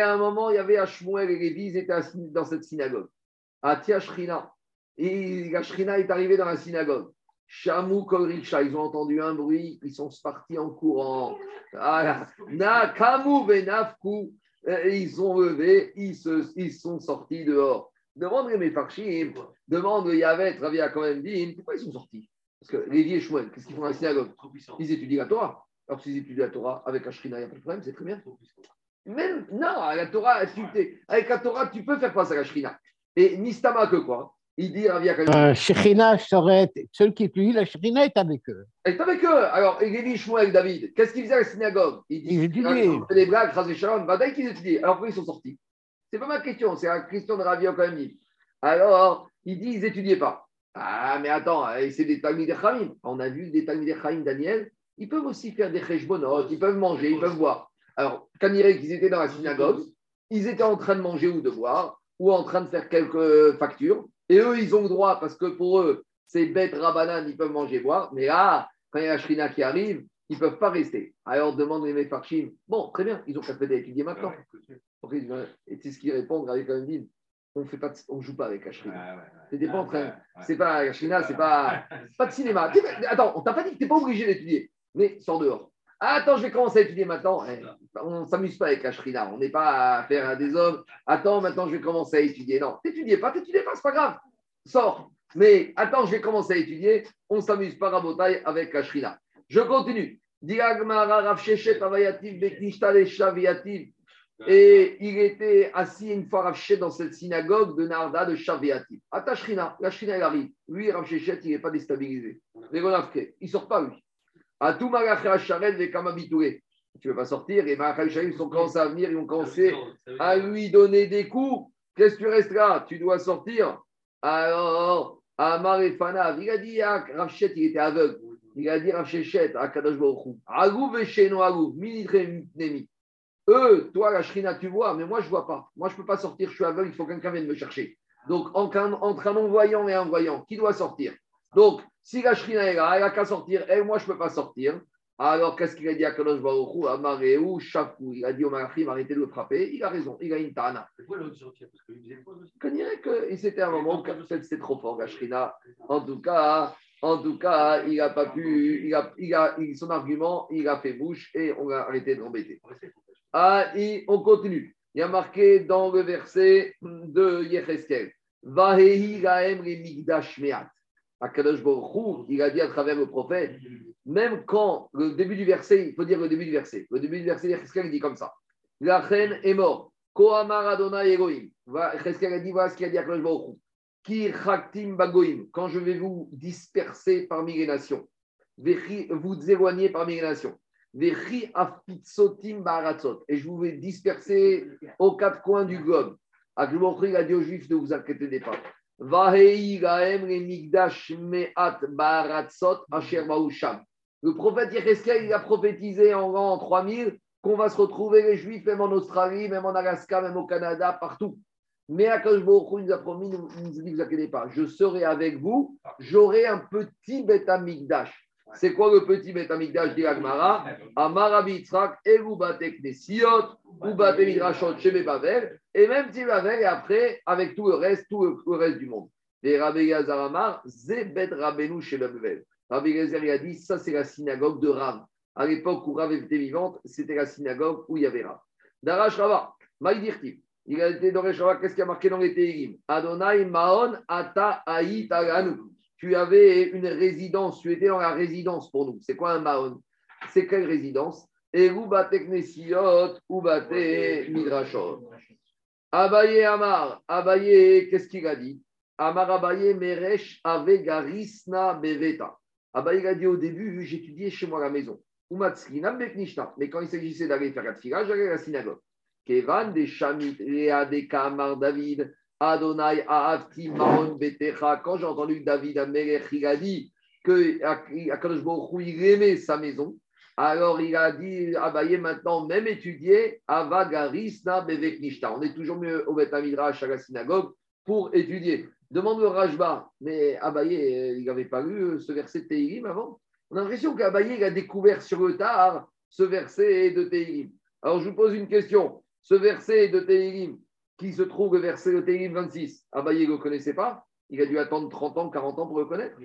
à un moment, il y avait Ashmuel et Lévi, ils étaient dans cette synagogue. À Tiashrina. Et la Shrina est arrivée dans la synagogue. Shamou Kolriksha, ils ont entendu un bruit, ils sont partis en courant. Nakamu Benafku, ils ont levé, ils, se, ils sont sortis dehors. Demande les Mefarchim, demande Yavet, Ravi Yaakov dit, pourquoi ils sont sortis? Parce que Lévi et Shmuel, qu'est-ce qu'ils font dans la synagogue? Ils étudient la Torah. Alors s'ils étudient la Torah avec Ashrina, il n'y a pas de problème, c'est très bien. Même, non, la Torah, avec la Torah, tu peux faire face à la Shrina. Et Nistama que quoi? Il dit Ravi Yaakov, Euh, Shekhinah serait, ceux qui étudient la Shekhinah est avec eux. elle est avec eux. Alors, et Lévi, Shmuel, David, qu'est-ce qu'ils faisaient à la synagogue? Ils Ils étudiaient. Ils faisaient des blagues, Chazé Shalom, Vadaï qu'ils étudiaient. Alors pourquoi ils sont sortis? C'est pas ma question, c'est la question de Ravi Yaakov. Alors, il dit ils n'étudiaient pas. Ah, mais attends, c'est des Talmud. On a vu des Talmud Daniel, ils peuvent aussi faire des cheshbonot, ils peuvent manger, ils peuvent boire. Alors, quand il qu'ils étaient dans la synagogue, ils étaient en train de manger ou de boire, ou en train de faire quelques factures, et eux, ils ont le droit, parce que pour eux, c'est bête rabanan, ils peuvent manger, boire, mais là, quand il y a shrina qui arrive, ils ne peuvent pas rester. Alors, demande les Mefarchim, bon, très bien, ils ont qu'à faire étudier maintenant. Disent, Et c'est ce qu'ils répondent avec un dit, on ne joue pas avec la shrina. C'était pas en train- C'est pas la Shrina, c'est pas, pas de cinéma. Attends, on t'a pas dit que tu n'es pas obligé d'étudier, mais sors dehors. Ah, attends, je vais commencer à étudier maintenant. Eh, on ne s'amuse pas avec la Shrina. On n'est pas à faire des hommes. Attends, maintenant je vais commencer à étudier. Non, t'étudies pas, t'étudies pas, c'est pas grave. Sors. Mais attends, je vais commencer à étudier. On ne s'amuse pas à Botaï avec la Shrina. Je continue. Et il était assis une fois Rav dans cette synagogue de Narda de Shaviativ. Attends, Shrina, la Shrina elle arrive. Lui, Rav il n'est pas déstabilisé. Il ne sort pas, lui. À tout et Kamabitoué. Tu ne veux pas sortir. Et Malacha Sharet, ils sont commencés à venir, ils ont commencé à lui donner des coups. Qu'est-ce que tu restes là? Tu dois sortir. Alors, Amar et Fanav, il a dit à Rav Sheshet, il était aveugle. Il a dit Rav Sheshet à Kadosh Baruch Hu, Agouv et Sheno Agouv, Minitre Nemi. Eux, toi, la Shrina, tu vois, mais moi, je ne vois pas. Moi, je ne peux pas sortir, je suis aveugle, il faut que quelqu'un vienne me chercher. Donc, entre un non-voyant et un voyant, qui doit sortir? Donc, si la Shrina est là, elle n'a qu'à sortir, et moi, je ne peux pas sortir. Alors, qu'est-ce qu'il a dit à Kadosh Baruch Hu? Amareu, Shafou. Il a dit au Malachim, arrêtez de le frapper. Il a raison, il a une tana. C'est quoi l'autre sortir? Parce qu'il faisait quoi aussi Je dirais que c'était un moment où peut-être c'était trop fort, la Shrina. En tout cas, en tout cas, il n'a pas pu, il a, il a, il- son argument, il a fait bouche et on a arrêté de l'embêter. Ah, et on continue. Il y a marqué dans le verset de Yecheskel, Vahehi gaem migdash meat. Akadosh il a dit à travers le prophète, même quand le début du verset, il faut dire le début du verset. Le début du verset, il dit comme ça. La reine est morte. Kohamar Adonai a dit, voilà ce qu'il a dit à Hu. Ki chaktim bagoim. Quand je vais vous disperser parmi les nations. Vous éloigner parmi les nations. Et je vous vais disperser aux quatre coins du globe. Akadosh a dit aux Juifs, ne vous inquiétez pas. Le migdash prophète Yecheskel, il a prophétisé en l'an 3000 qu'on va se retrouver les Juifs, même en Australie, même en Alaska, même au Canada, partout. Mais Akash Baruch Hu nous a promis, il nous ne vous inquiétez pas, je serai avec vous, j'aurai un petit Beth Amikdash. C'est quoi le petit Beth Amikdash dit Agmara? Amar Rabbi Yitzhak, Elu Bate Knesiot, ou Bate Midrashot chez Bavel, et même si Bavel, et après, avec tout le reste, tout le, reste du monde. Et Rabbi Yazar Amar, Zebet Rabbeinu chez Bavel. Rabbi Yazar il a dit, ça c'est la synagogue de Ram. À l'époque où Rav était vivante, c'était la synagogue où il y avait Rav. Darash Rava. Il a été dans Shabbat, qu'est-ce qui a marqué dans les Tehillim Adonai Maon Ata Aït Aganu. Tu avais une résidence, tu étais dans la résidence pour nous. C'est quoi un Maon C'est quelle résidence? Midrashot? Abaye Amar, Abaye, qu'est-ce qu'il a dit? Amar Abaye Meresh Ave Garisna Beveta. Abaye a dit au début, j'étudiais chez moi à la maison. Mais quand il s'agissait d'aller faire la j'allais à la synagogue. Kevan de David, Adonai Ahavti Maron Betecha. Quand j'ai entendu David Amelech, il a dit que il aimait sa maison, alors il a dit Abaye maintenant, même étudier, Avagarisna Bevek Nishta. On est toujours mieux au Beth à la synagogue pour étudier. Demande le Rajba, mais Abaye, il n'avait pas lu ce verset de Tehillim avant? On a l'impression qu'Abaye, a découvert sur le tard ce verset de Tehillim. Alors je vous pose une question. Ce verset de Tehillim, qui se trouve le verset de Tehillim 26, Abaye ne le connaissait pas Il a dû attendre 30 ans, 40 ans pour le connaître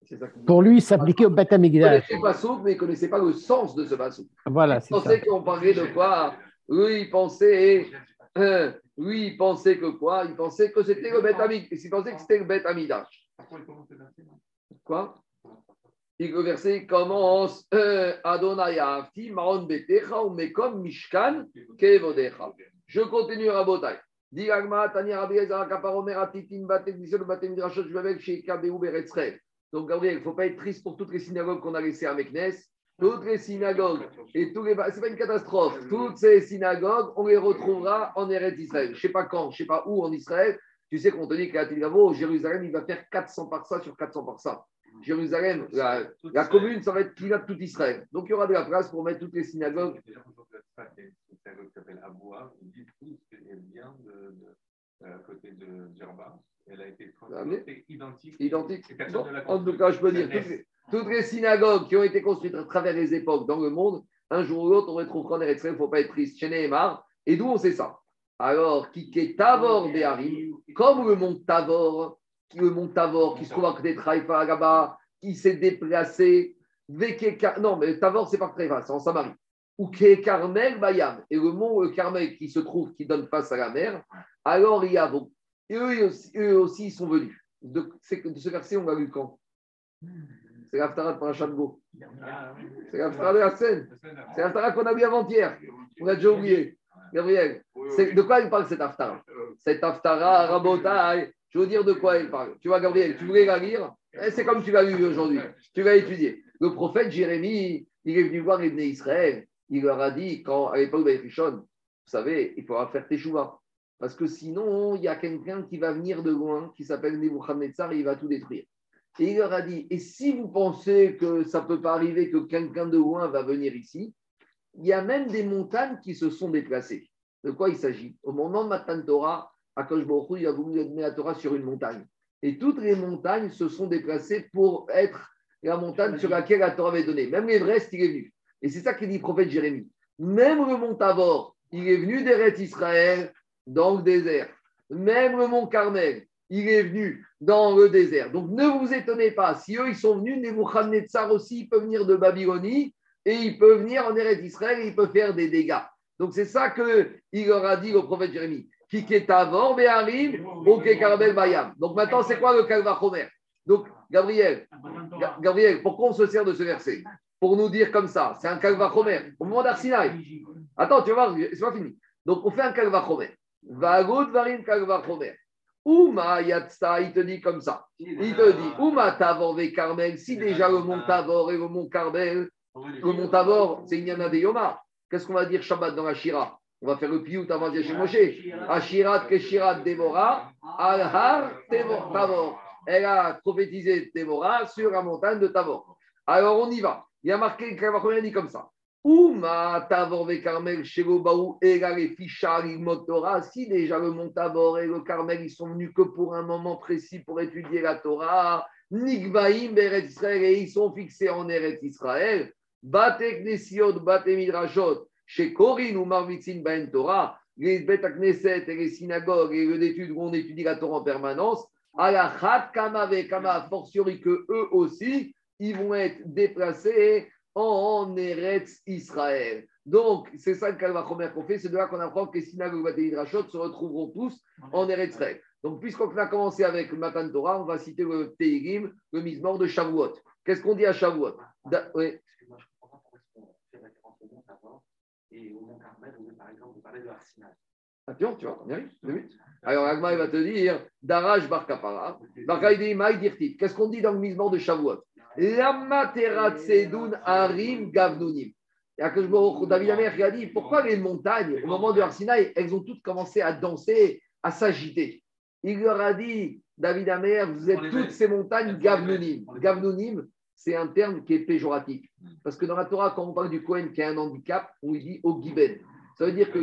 ça Pour lui, il s'appliquait au Beth Il connaissait pas mais il ne connaissait pas le sens de ce Bassouk. Voilà, Il c'est ça. pensait qu'on parlait de quoi? Euh, lui, il pensait que quoi? Il pensait que c'était le bête Amid. Il pensait que c'était le bête Amidash. Quoi? Le verset commence euh, Adonai Betecha, Mekom Mishkan, Kevodecha. Je continue à. Donc, Gabriel, il ne faut pas être triste pour toutes les synagogues qu'on a laissées à Meknes. Toutes les synagogues et tous les. C'est pas une catastrophe. Toutes ces synagogues, on les retrouvera en Eretz Israël. Je ne sais pas quand, je ne sais pas où en Israël. Tu sais qu'on te dit qu'à Tilgavo, Jérusalem, il va faire 400 par ça sur 400 par ça. Jérusalem, la, la commune, ça va être Kilat tout Israël. Donc, il y aura de la place pour mettre toutes les synagogues. Une synagogue qui s'appelle Aboua, tous qu'elle vient de, à côté de Djerba. Elle a été transportée identique. Identique. En tout cas, je peux dire, toutes les, synagogues qui ont été construites à travers les époques dans le monde, un jour ou l'autre, on retrouvera Eretz Israël, il ne faut pas être triste. Chez Nehemar. Et d'où on sait ça? Alors, qui est Tavor des Harim, comme le mont Tavor, le mont Tavor qui se trouve à côté de Haïfa là-bas, qui s'est déplacé, non, mais Tavor, c'est pas Haïfa, c'est en Samarie. Ou Carmel Bayam, et le mont le Carmel qui se trouve, qui donne face à la mer, alors il y a bon. Et eux aussi, eux aussi, ils sont venus. De, de ce verset, on l'a lu quand? C'est l'Aftara de Parashat Go. C'est l'Aftara de la scène. C'est l'Aftara qu'on a vu avant-hier. On a déjà oublié. Gabriel, de quoi il parle cet Aftara? Cet Aftara, Rabotai, je veux dire de quoi il parle. Tu vois, Gabriel, tu voulais la lire Eh, C'est comme tu l'as lu aujourd'hui. Tu l'as étudié. Le prophète Jérémie, il est venu voir les Bnei Israël. Il leur a dit, quand, à l'époque de Rishon, vous savez, il faudra faire Teshuvah. Parce que sinon, il y a quelqu'un qui va venir de loin, qui s'appelle Nebuchadnezzar, et il va tout détruire. Et il leur a dit, et si vous pensez que ça ne peut pas arriver que quelqu'un de loin va venir ici, il y a même des montagnes qui se sont déplacées. De quoi il s'agit? Au moment de Matan Torah, Akash Baruch il a voulu donner la Torah sur une montagne. Et toutes les montagnes se sont déplacées pour être la montagne sur laquelle la Torah avait donné. Même l'Everest, il est venu. Et c'est ça que dit le prophète Jérémie. Même le mont Tabor, il est venu d'Eretz Israël dans le désert. Même le mont Carmel, il est venu dans le désert. Donc ne vous étonnez pas, si eux ils sont venus, Nebuchadnezzar aussi, il peut venir de Babylonie et il peut venir en Eretz Israël et il peut faire des dégâts. Donc c'est ça qu'il leur a dit le prophète Jérémie. Kiketavor Beharim, Ok Karabel Bayam. Donc maintenant, c'est quoi le Kalvachomer Donc, Gabriel, Ga- Gabriel, pourquoi on se sert de ce verset? Pour nous dire comme ça, c'est un Kalvachomer. Au moment d'Arsinaï. Attends, tu vas voir, c'est pas fini. Donc, on fait un Kalvachomer. Vagot Varim Kalvachomer. Ouma Yatsa, il te dit comme ça. Il te dit, Ouma Tavor ve si déjà le mont Tavor et le mont Carmel, le mont Tavor, c'est Inyana de Yoma. Qu'est-ce qu'on va dire Shabbat dans la Shira? On va faire le piout avant de dire chez Moshe. Ashirat Keshirat Déborah, Al-Har Tavor. Elle a prophétisé Déborah sur la montagne de Tavor. Alors on y va. Il y a marqué, il dit comme ça. Ouma Tavor ve Carmel, Shegobaou, Egale Fichar, Torah. Si déjà le mont Tavor et le Carmel, ils sont venus que pour un moment précis pour étudier la Torah, Nigvaim, Eretz Israël, et ils sont fixés en Eretz Israël. Batek Nesiot, Bate Midrashot, chez Korin ou Marvitzin Ben Torah, les Bet Knesset et les synagogues et les lieux d'études où on étudie la Torah en permanence, à la Chat Kama ve Kama, fortiori que eux aussi, ils vont être déplacés en Eretz Israël. Donc, c'est ça le Kalvachomer qu'on fait, c'est de là qu'on apprend que les synagogues Bate Midrashot se retrouveront tous en Eretz Israël. Donc, puisqu'on a commencé avec Matan Torah, on va citer le Teirim, le Mizmor de Shavuot. Qu'est-ce qu'on dit à Shavuot? Da- oui. Et au Mont Carmel, par exemple, vous parlez de Arsinaï. Attention, tu vois, on y arrive deux minutes. Alors, Agma, il va te dire Daraj Bar Kapara, Barkaïdi Maï Dirtit. Qu'est-ce qu'on dit dans le misement de Shavuot? Lama Terat Sedun Harim Gavnunim. David Amer qui a dit pourquoi les montagnes, au moment de Arsinaï, elles ont toutes commencé à danser, à s'agiter? Il leur a dit David Amer, vous êtes toutes ces montagnes Gavnunim. Gavnunim, c'est un terme qui est péjoratif. Parce que dans la Torah, quand on parle du Kohen qui a un handicap, on lui dit au Giben. Ça veut dire que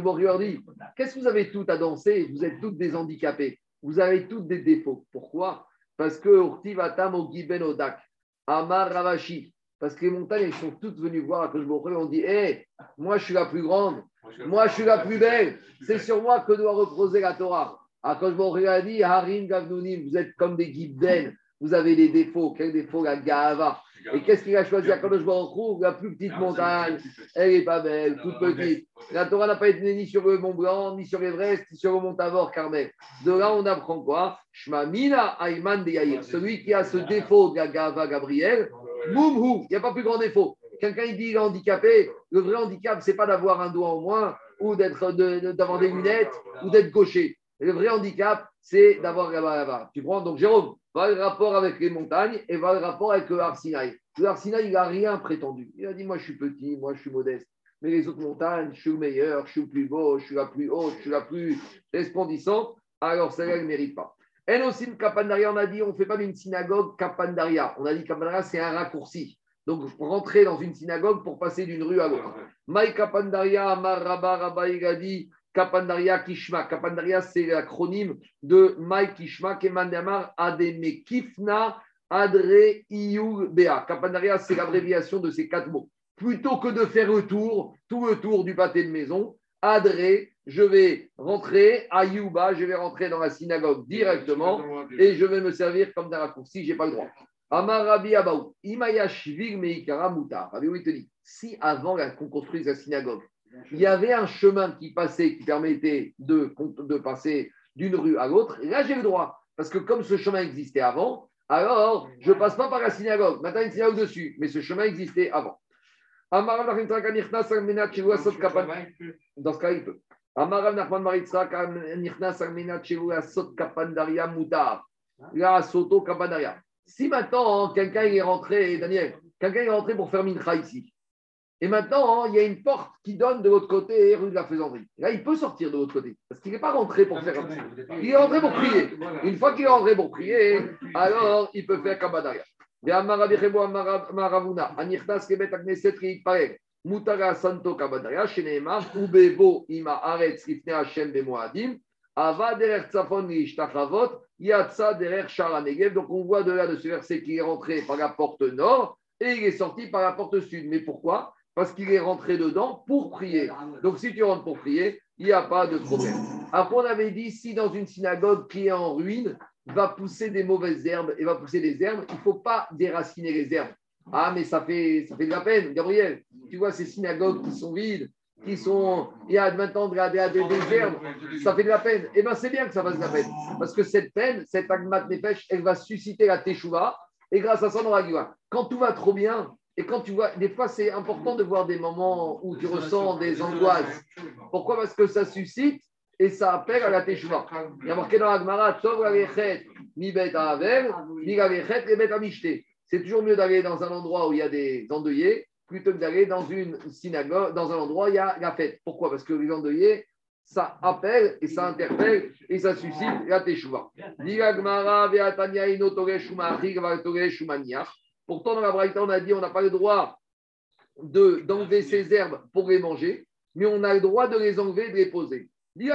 Baruch Hu leur dit Qu'est-ce que vous avez toutes à danser? Vous êtes toutes des handicapés. Vous avez toutes des défauts. Pourquoi? Parce que Urtivatam au Giben Odak, Amar Ravashi. Parce que les montagnes, elles sont toutes venues voir Akash Baruch Hu, On dit Hé, moi je suis la plus grande, moi je suis la plus belle. C'est sur moi que doit reposer la Torah. Baruch Hu a dit Harim Gavnunim, vous êtes comme des Giben. Vous avez des défauts. Quel défaut La Gahava. Et qu'est-ce qu'il a choisi à Kadosh Baruch La plus petite montagne. Elle n'est pas belle, toute petite. La Torah n'a pas été ni sur le Mont Blanc, ni sur l'Everest, ni sur le Mont Tabor, Carmel. De là, on apprend quoi? Shmamina Ayman de Celui qui a ce défaut de la Gava Gabriel, Moumhou, il n'y a pas plus grand défaut. Quelqu'un il dit qu'il est handicapé, le vrai handicap, c'est pas d'avoir un doigt au moins, ou d'être d'avoir des lunettes, ou d'être gaucher. Le vrai handicap, c'est d'avoir là-bas. Tu prends donc Jérôme, va le rapport avec les montagnes et va le rapport avec le Arsinaï. Le Arsinaï, il n'a rien prétendu. Il a dit Moi, je suis petit, moi, je suis modeste. Mais les autres montagnes, je suis le meilleur, je suis le plus beau, je suis la plus haute, je suis la plus resplendissante. Alors, celle-là, elle ne mérite pas. Enosim Kapandaria, on a dit On ne fait pas d'une synagogue Kapandaria. On a dit Kapandaria, c'est un raccourci. Donc, rentrer dans une synagogue pour passer d'une rue à l'autre. Maï Kapandaria, Amar Rabba, Rabba, il Kapandaria Kishma. Kapandaria, c'est l'acronyme de Maï Kishma, Kemandamar Ademe Kifna Adre. Kapandaria, c'est l'abréviation de ces quatre mots. Plutôt que de faire le tour, tout le tour du pâté de maison, Adre, je vais rentrer à Yuba, je vais rentrer dans la synagogue directement et je vais me servir comme d'un raccourci, je n'ai pas le droit. Amarabi Abaou, Imayashvig Meikara. Rabbi te dit, si avant qu'on construise la synagogue, il y avait un chemin qui passait, qui permettait de, de passer d'une rue à l'autre, là j'ai le droit. Parce que comme ce chemin existait avant, alors je ne passe pas par la synagogue. Maintenant, il y a une synagogue dessus, mais ce chemin existait avant. Dans ce cas, il peut. Si maintenant, quelqu'un est rentré, Daniel, quelqu'un est rentré pour faire Mincha ici, et maintenant, hein, il y a une porte qui donne de l'autre côté, rue de la Faisanderie. Là, il peut sortir de l'autre côté, parce qu'il n'est pas rentré pour faire Il est rentré pour prier. Une fois qu'il est rentré pour prier, alors il peut faire Kabadaria. Mutara Santo Kabadaria, Sheneemar, Ubevo Ima Aretz Ifne Hashem Bemoadim, Ava Derer Tzafon Ishtachavot, Yatsa Derer Sharanegev. Donc on voit de là de ce verset qu'il est rentré par la porte nord et il est sorti par la porte sud. Mais pourquoi? Parce qu'il est rentré dedans pour prier. Donc si tu rentres pour prier, il n'y a pas de problème. Après, on avait dit si dans une synagogue qui est en ruine, va pousser des mauvaises herbes et va pousser des herbes, il ne faut pas déraciner les herbes. Ah, mais ça fait, ça fait de la peine, Gabriel. Tu vois ces synagogues qui sont vides, qui sont. Il y a maintenant de la, des herbes, ça fait de la peine. Eh bien, c'est bien que ça fasse de la peine. Parce que cette peine, cette agmat nefesh, elle va susciter la teshuva. Et grâce à ça, on aura Quand tout va trop bien, et quand tu vois, des fois, c'est important de voir des moments où tu ressens des angoisses. Pourquoi? Parce que ça suscite et ça appelle à la teshuva. Il y a marqué dans la Gemara, mi bet mi C'est toujours mieux d'aller dans un endroit où il y a des endeuillés plutôt que d'aller dans une synagogue, dans un endroit où il y a la fête. Pourquoi? Parce que les endeuillés, ça appelle et ça interpelle et ça suscite la teshuva. Pourtant, dans la Braïta, on a dit on n'a pas le droit d'enlever ces herbes pour les manger, mais on a le droit de les enlever et de les poser. Les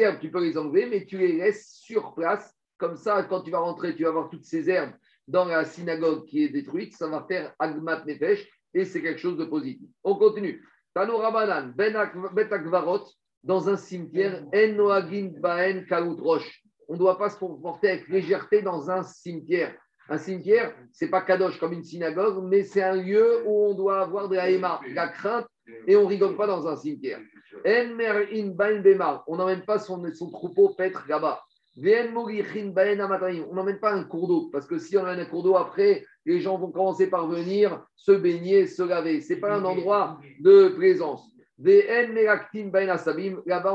herbes, tu peux les enlever, mais tu les laisses sur place. Comme ça, quand tu vas rentrer, tu vas voir toutes ces herbes dans la synagogue qui est détruite. Ça va faire Agmat Nefesh et c'est quelque chose de positif. On continue. Tano Rabanan, Ben Akvarot, dans un cimetière, En Noagin Baen Roche. On ne doit pas se comporter avec légèreté dans un cimetière. Un cimetière, c'est pas kadosh comme une synagogue, mais c'est un lieu où on doit avoir de la éma, de la crainte, et on rigole pas dans un cimetière. On n'emmène pas son, son troupeau paître là-bas. On n'emmène pas un cours d'eau, parce que si on a un cours d'eau, après, les gens vont commencer par venir se baigner, se laver. Ce n'est pas un endroit de présence. Là-bas,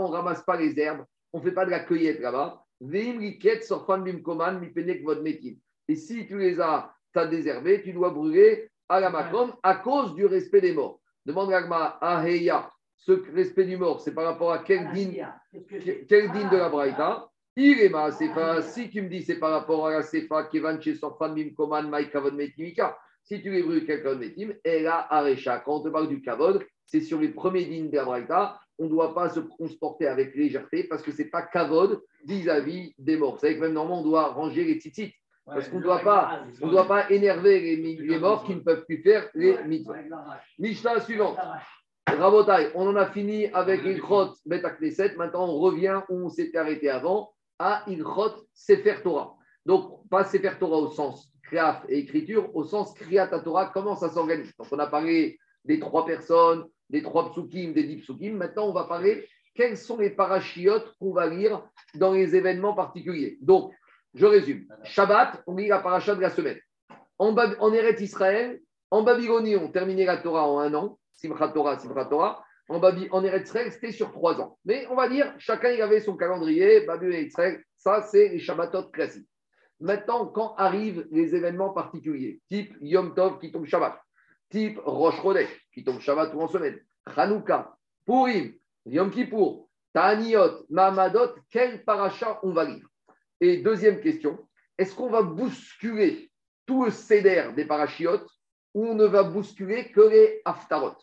on ne ramasse pas les herbes, on ne fait pas de la cueillette là-bas. Et si tu les as, as désherbés, tu dois brûler à la macron à cause du respect des morts. Demande à Aheya, ce respect du mort, c'est par rapport à quel din, quel din de la Braïta il est ma sefa. Si tu me dis c'est par rapport à la sefa qui va chez Sorfan Mim Koman Mai Kavod Metimika, si tu les brûles quelqu'un Metim, et là, Arecha. Quand on te parle du Kavod, c'est sur les premiers dignes d'Abraïta. On ne doit pas se transporter avec légèreté parce que ce n'est pas Kavod vis-à-vis des morts. C'est que même normalement, on doit ranger les tzitzit. Parce qu'on ne doit, pas, on doit pas énerver les, morts qui ne peuvent plus faire les mitzvot. Mishnah suivante. Rabotai, on en a fini avec Ilchot Bet Maintenant, on revient où on s'était arrêté avant à Ilchot Sefer Torah. Donc, pas Sefer Torah au sens créaf et écriture, au sens Kriyat Torah, comment ça s'organise? Donc, on a parlé des trois personnes, des trois psukim, des dix psukim. Maintenant, on va parler quels sont les parachiotes qu'on va lire dans les événements particuliers. Donc, je résume. Shabbat, on lit la paracha de la semaine. En, Eretz Israël, en Babylonie, on terminait la Torah en un an. Simchat Torah, Simchat Torah. En, Baby, Eretz Israël, c'était sur trois ans. Mais on va dire, chacun il avait son calendrier. Babylonie et Israël, ça, c'est les Shabbatot classiques. Maintenant, quand arrivent les événements particuliers, type Yom Tov qui tombe Shabbat, type Rosh Chodesh qui tombe Shabbat ou en semaine, Hanouka, Purim, Yom Kippour, Ta'aniot, Mahamadot, quel paracha on va lire? Et deuxième question, est-ce qu'on va bousculer tout le céder des parachiotes ou on ne va bousculer que les haftarot?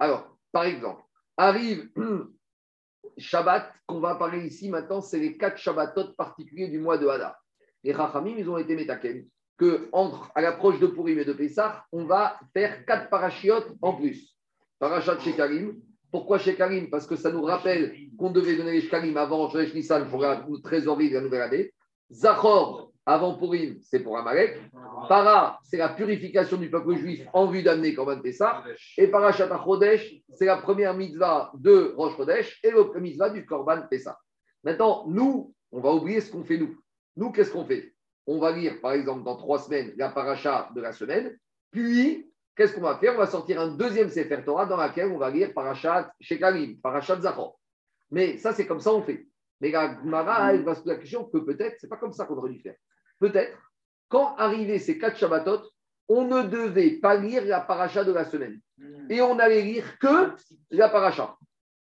Alors, par exemple, arrive Shabbat, qu'on va parler ici maintenant, c'est les quatre Shabbatot particuliers du mois de Hadar. Les Rachamim, ils ont été métaken, que entre à l'approche de Purim et de Pessah, on va faire quatre parachiotes en plus. Parachat Shekarim. Pourquoi Shekarim Parce que ça nous rappelle qu'on devait donner les Shekarim avant Josh Nissan pour la trésorerie de la nouvelle année. Zachor, avant Purim, c'est pour Amalek. Para, c'est la purification du peuple juif en vue d'amener Korban Pessah. Et Parashat Chodesh, c'est la première mitzvah de Rosh Chodesh et le mitzvah du Korban Pessah. Maintenant, nous, on va oublier ce qu'on fait nous. Nous, qu'est-ce qu'on fait? On va lire, par exemple, dans trois semaines, la paracha de la semaine. Puis, qu'est-ce qu'on va faire? On va sortir un deuxième Sefer Torah dans lequel on va lire parachat Shekalim, parachat Zachor. Mais ça, c'est comme ça on fait. Mais la Gemara, elle va se poser la question que peut-être, c'est pas comme ça qu'on aurait dû faire. Peut-être, quand arrivaient ces quatre Shabbatot, on ne devait pas lire la paracha de la semaine. Et on allait lire que la paracha.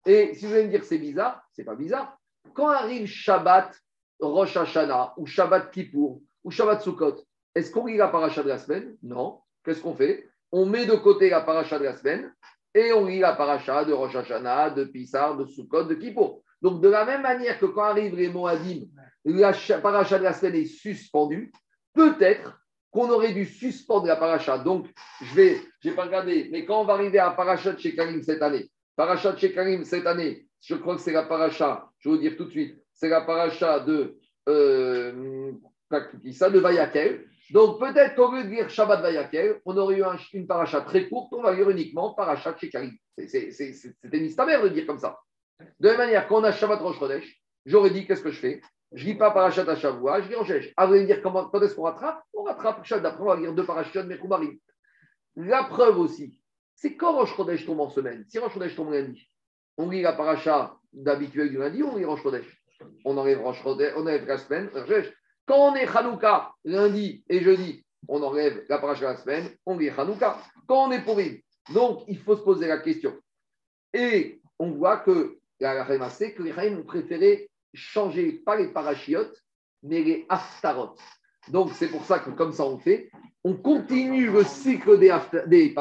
Et si vous allez me dire c'est bizarre, c'est pas bizarre. Quand arrive Shabbat, Rosh Hashanah, ou Shabbat Kippour, ou Shabbat Sukkot, est-ce qu'on lit la paracha de la semaine? Non. Qu'est-ce qu'on fait? On met de côté la paracha de la semaine et on lit la paracha de Rosh Hashanah, de Pissar, de Sukkot, de Kippour. Donc, de la même manière que quand arrivent les Moadim, la paracha de la semaine est suspendue, peut-être qu'on aurait dû suspendre la paracha. Donc, je vais, je n'ai pas regardé, mais quand on va arriver à paracha de Shekarim cette année, paracha de Shekarim cette année, je crois que c'est la paracha, je vais vous dire tout de suite, c'est la paracha de, euh, de Vayakel. Donc peut-être qu'au lieu de lire Shabbat Vayakel, on aurait eu une paracha très courte, on va lire uniquement paracha Shekarim. C'était mystère de dire comme ça. De la même manière, quand on a Shabbat Rosh Chodesh, j'aurais dit qu'est-ce que je fais? Je lis pas parachat à Shavua, je lis Rosh Ah, vous allez me dire comment, quand est-ce qu'on rattrape? On rattrape Shabbat d'après, on va lire deux parachutes de Mekoumarim. La preuve aussi, c'est quand Rosh Chodesh tombe en semaine? Si Rosh Chodesh tombe lundi, on lit la paracha d'habituel du lundi, on lit Rosh Chodesh on enlève Rosh on enlève la semaine. Quand on est Hanouka, lundi et jeudi, on enlève la paracha de la semaine, on lit Hanouka. Quand on est Purim, donc il faut se poser la question. Et on voit que la c'est que les Chaim ont préféré changer pas les parachiotes, mais les aftarot. Donc c'est pour ça que comme ça on fait, on continue le cycle des, des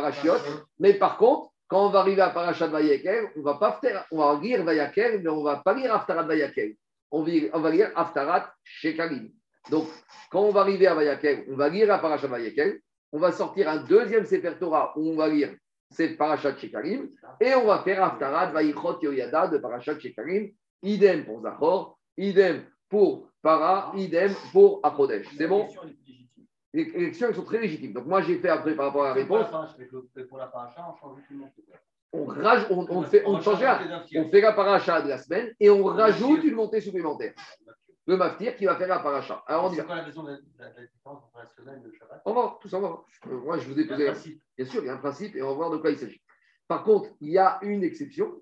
mais par contre, quand on va arriver à Parachat Vayakel, on va pas faire, on va lire Vayakel, mais on va pas lire Aftarat Vayakel on va, lire Aftarat Shekalim. Donc, quand on va arriver à Vayakel, on va lire la Parashat Vayakel, on va sortir un deuxième Sefer Torah où on va lire cette Parashat Shekalim, et on va faire Aftarat Vayichot Yoyada de Parashat Shekalim, idem pour Zachor, idem pour Para, idem pour Achodesh. C'est bon? Les élections sont très légitimes. Donc, moi, j'ai fait après par rapport à la réponse. Paracha, on change on, on, fait, on change On fait la paracha de la semaine et on rajoute une montée supplémentaire. Le maftir qui va faire la paracha. Alors on dit. quoi la raison de la, différence entre la semaine et le Shabbat? On va tout ça, on va. Euh, moi, je vous ai posé. Bien sûr, il y a un principe et on va voir de quoi il s'agit. Par contre, il y a une exception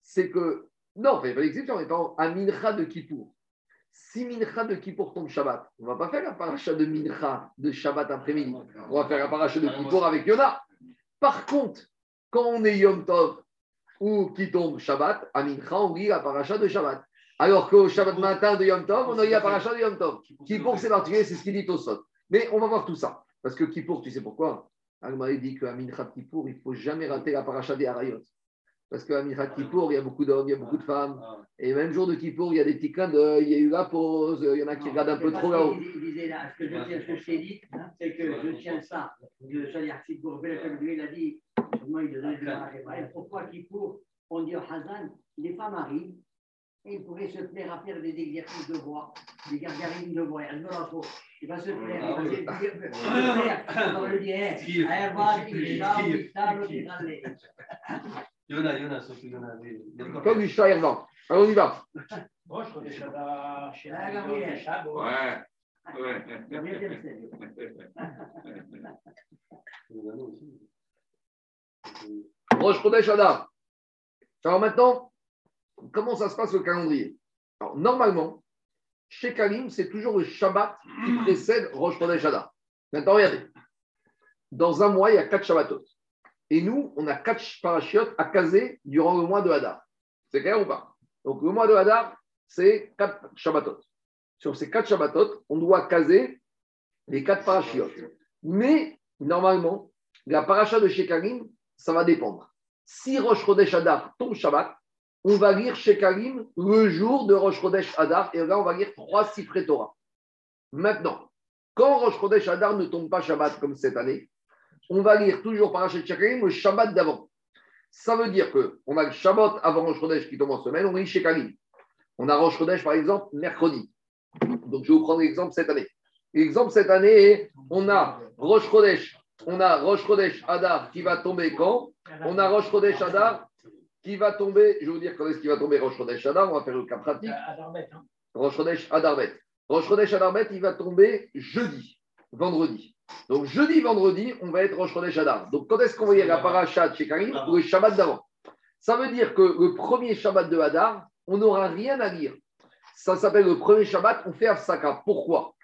c'est que. Non, il n'y a pas d'exception. On est à Mincha de Kippour. Si Mincha de Kippour tombe Shabbat, on ne va pas faire la paracha de Mincha de Shabbat après-midi. On va faire la paracha de Kippour avec Yona. Par contre, quand on est Yom Tov ou qui tombe Shabbat, à Mincha, on lit la paracha de Shabbat. Alors qu'au Shabbat matin de Yom Tov, on lit la paracha de Yom Tov. Kippour, c'est particulier, c'est ce qu'il dit au Sot. Mais on va voir tout ça. Parce que Kippour, tu sais pourquoi? Agmaré dit qu'à Mincha Kippour, il ne faut jamais rater la paracha des Harayot. Parce qu'à Mincha Kippour, il y a beaucoup d'hommes, il y a beaucoup de femmes. Et même jour de Kippour, il y a des petits clins il y a eu la pause, il y en a qui regardent un peu trop là-haut. Il disait là, ce que je tiens, ce que je t'ai dit, c'est que je tiens ça. De Shalir Kippour, il a dit pourquoi Kippour, on dit Hazan, les femmes arrivent et ils pourraient se tenir va faire des exercices de voix, des gargarines de voix. Elle me la faut. Il va se faire. Il va se va eh, allez, va, il il là, il est là. Yona, Yona, que Yona. Comme du chat Ervan. Alors on y va. Moi, je connais ça dans- chez Ah, dans Gabriel. les chats, bon. Ouais. Ouais. Gabriel Kempsel. Yona aussi. Roche Chodesh Adar. Alors maintenant, comment ça se passe le calendrier? Alors, Normalement, chez Kalim, c'est toujours le Shabbat qui précède Rosh Chodesh Adar. Maintenant, regardez. Dans un mois, il y a quatre Shabbatot. Et nous, on a quatre parachiotes à caser durant le mois de Hadar. C'est clair ou pas? Donc, le mois de Hadar, c'est quatre Shabbatot. Sur ces quatre Shabbatot, on doit caser les quatre parachiotes. Mais, normalement, la paracha de Shekalim, ça va dépendre. Si Rosh Chodesh Hadar tombe Shabbat, on va lire Shekalim le jour de Rosh Chodesh Hadar, et là, on va lire trois Sifrei Torah. Maintenant, quand Rosh Chodesh Hadar ne tombe pas Shabbat comme cette année, on va lire toujours Parashat Shekalim le Shabbat d'avant. Ça veut dire qu'on a le Shabbat avant Rosh Chodesh qui tombe en semaine, on lit Shekalim. On a Rosh Chodesh, par exemple, mercredi. Donc, je vais vous prendre l'exemple cette année. L'exemple cette année, on a Rosh Chodesh, on a Rosh Chodesh Hadar qui va tomber quand? On a Rosh Chodesh Hadar qui va tomber, je vais vous dire quand est-ce qu'il va tomber Rosh Chodesh Hadar, on va faire le cas pratique. À Darbet, hein. Rosh Chodesh Adarbet. Rosh Chodesh il va tomber jeudi, vendredi. Donc jeudi, vendredi, on va être Rosh Chodesh Adar. Donc quand est-ce qu'on va lire la paracha de chez Karim ou le Shabbat d'avant? Ça veut dire que le premier Shabbat de Hadar, on n'aura rien à lire. Ça s'appelle le premier Shabbat, on fait Afsaka. Pourquoi?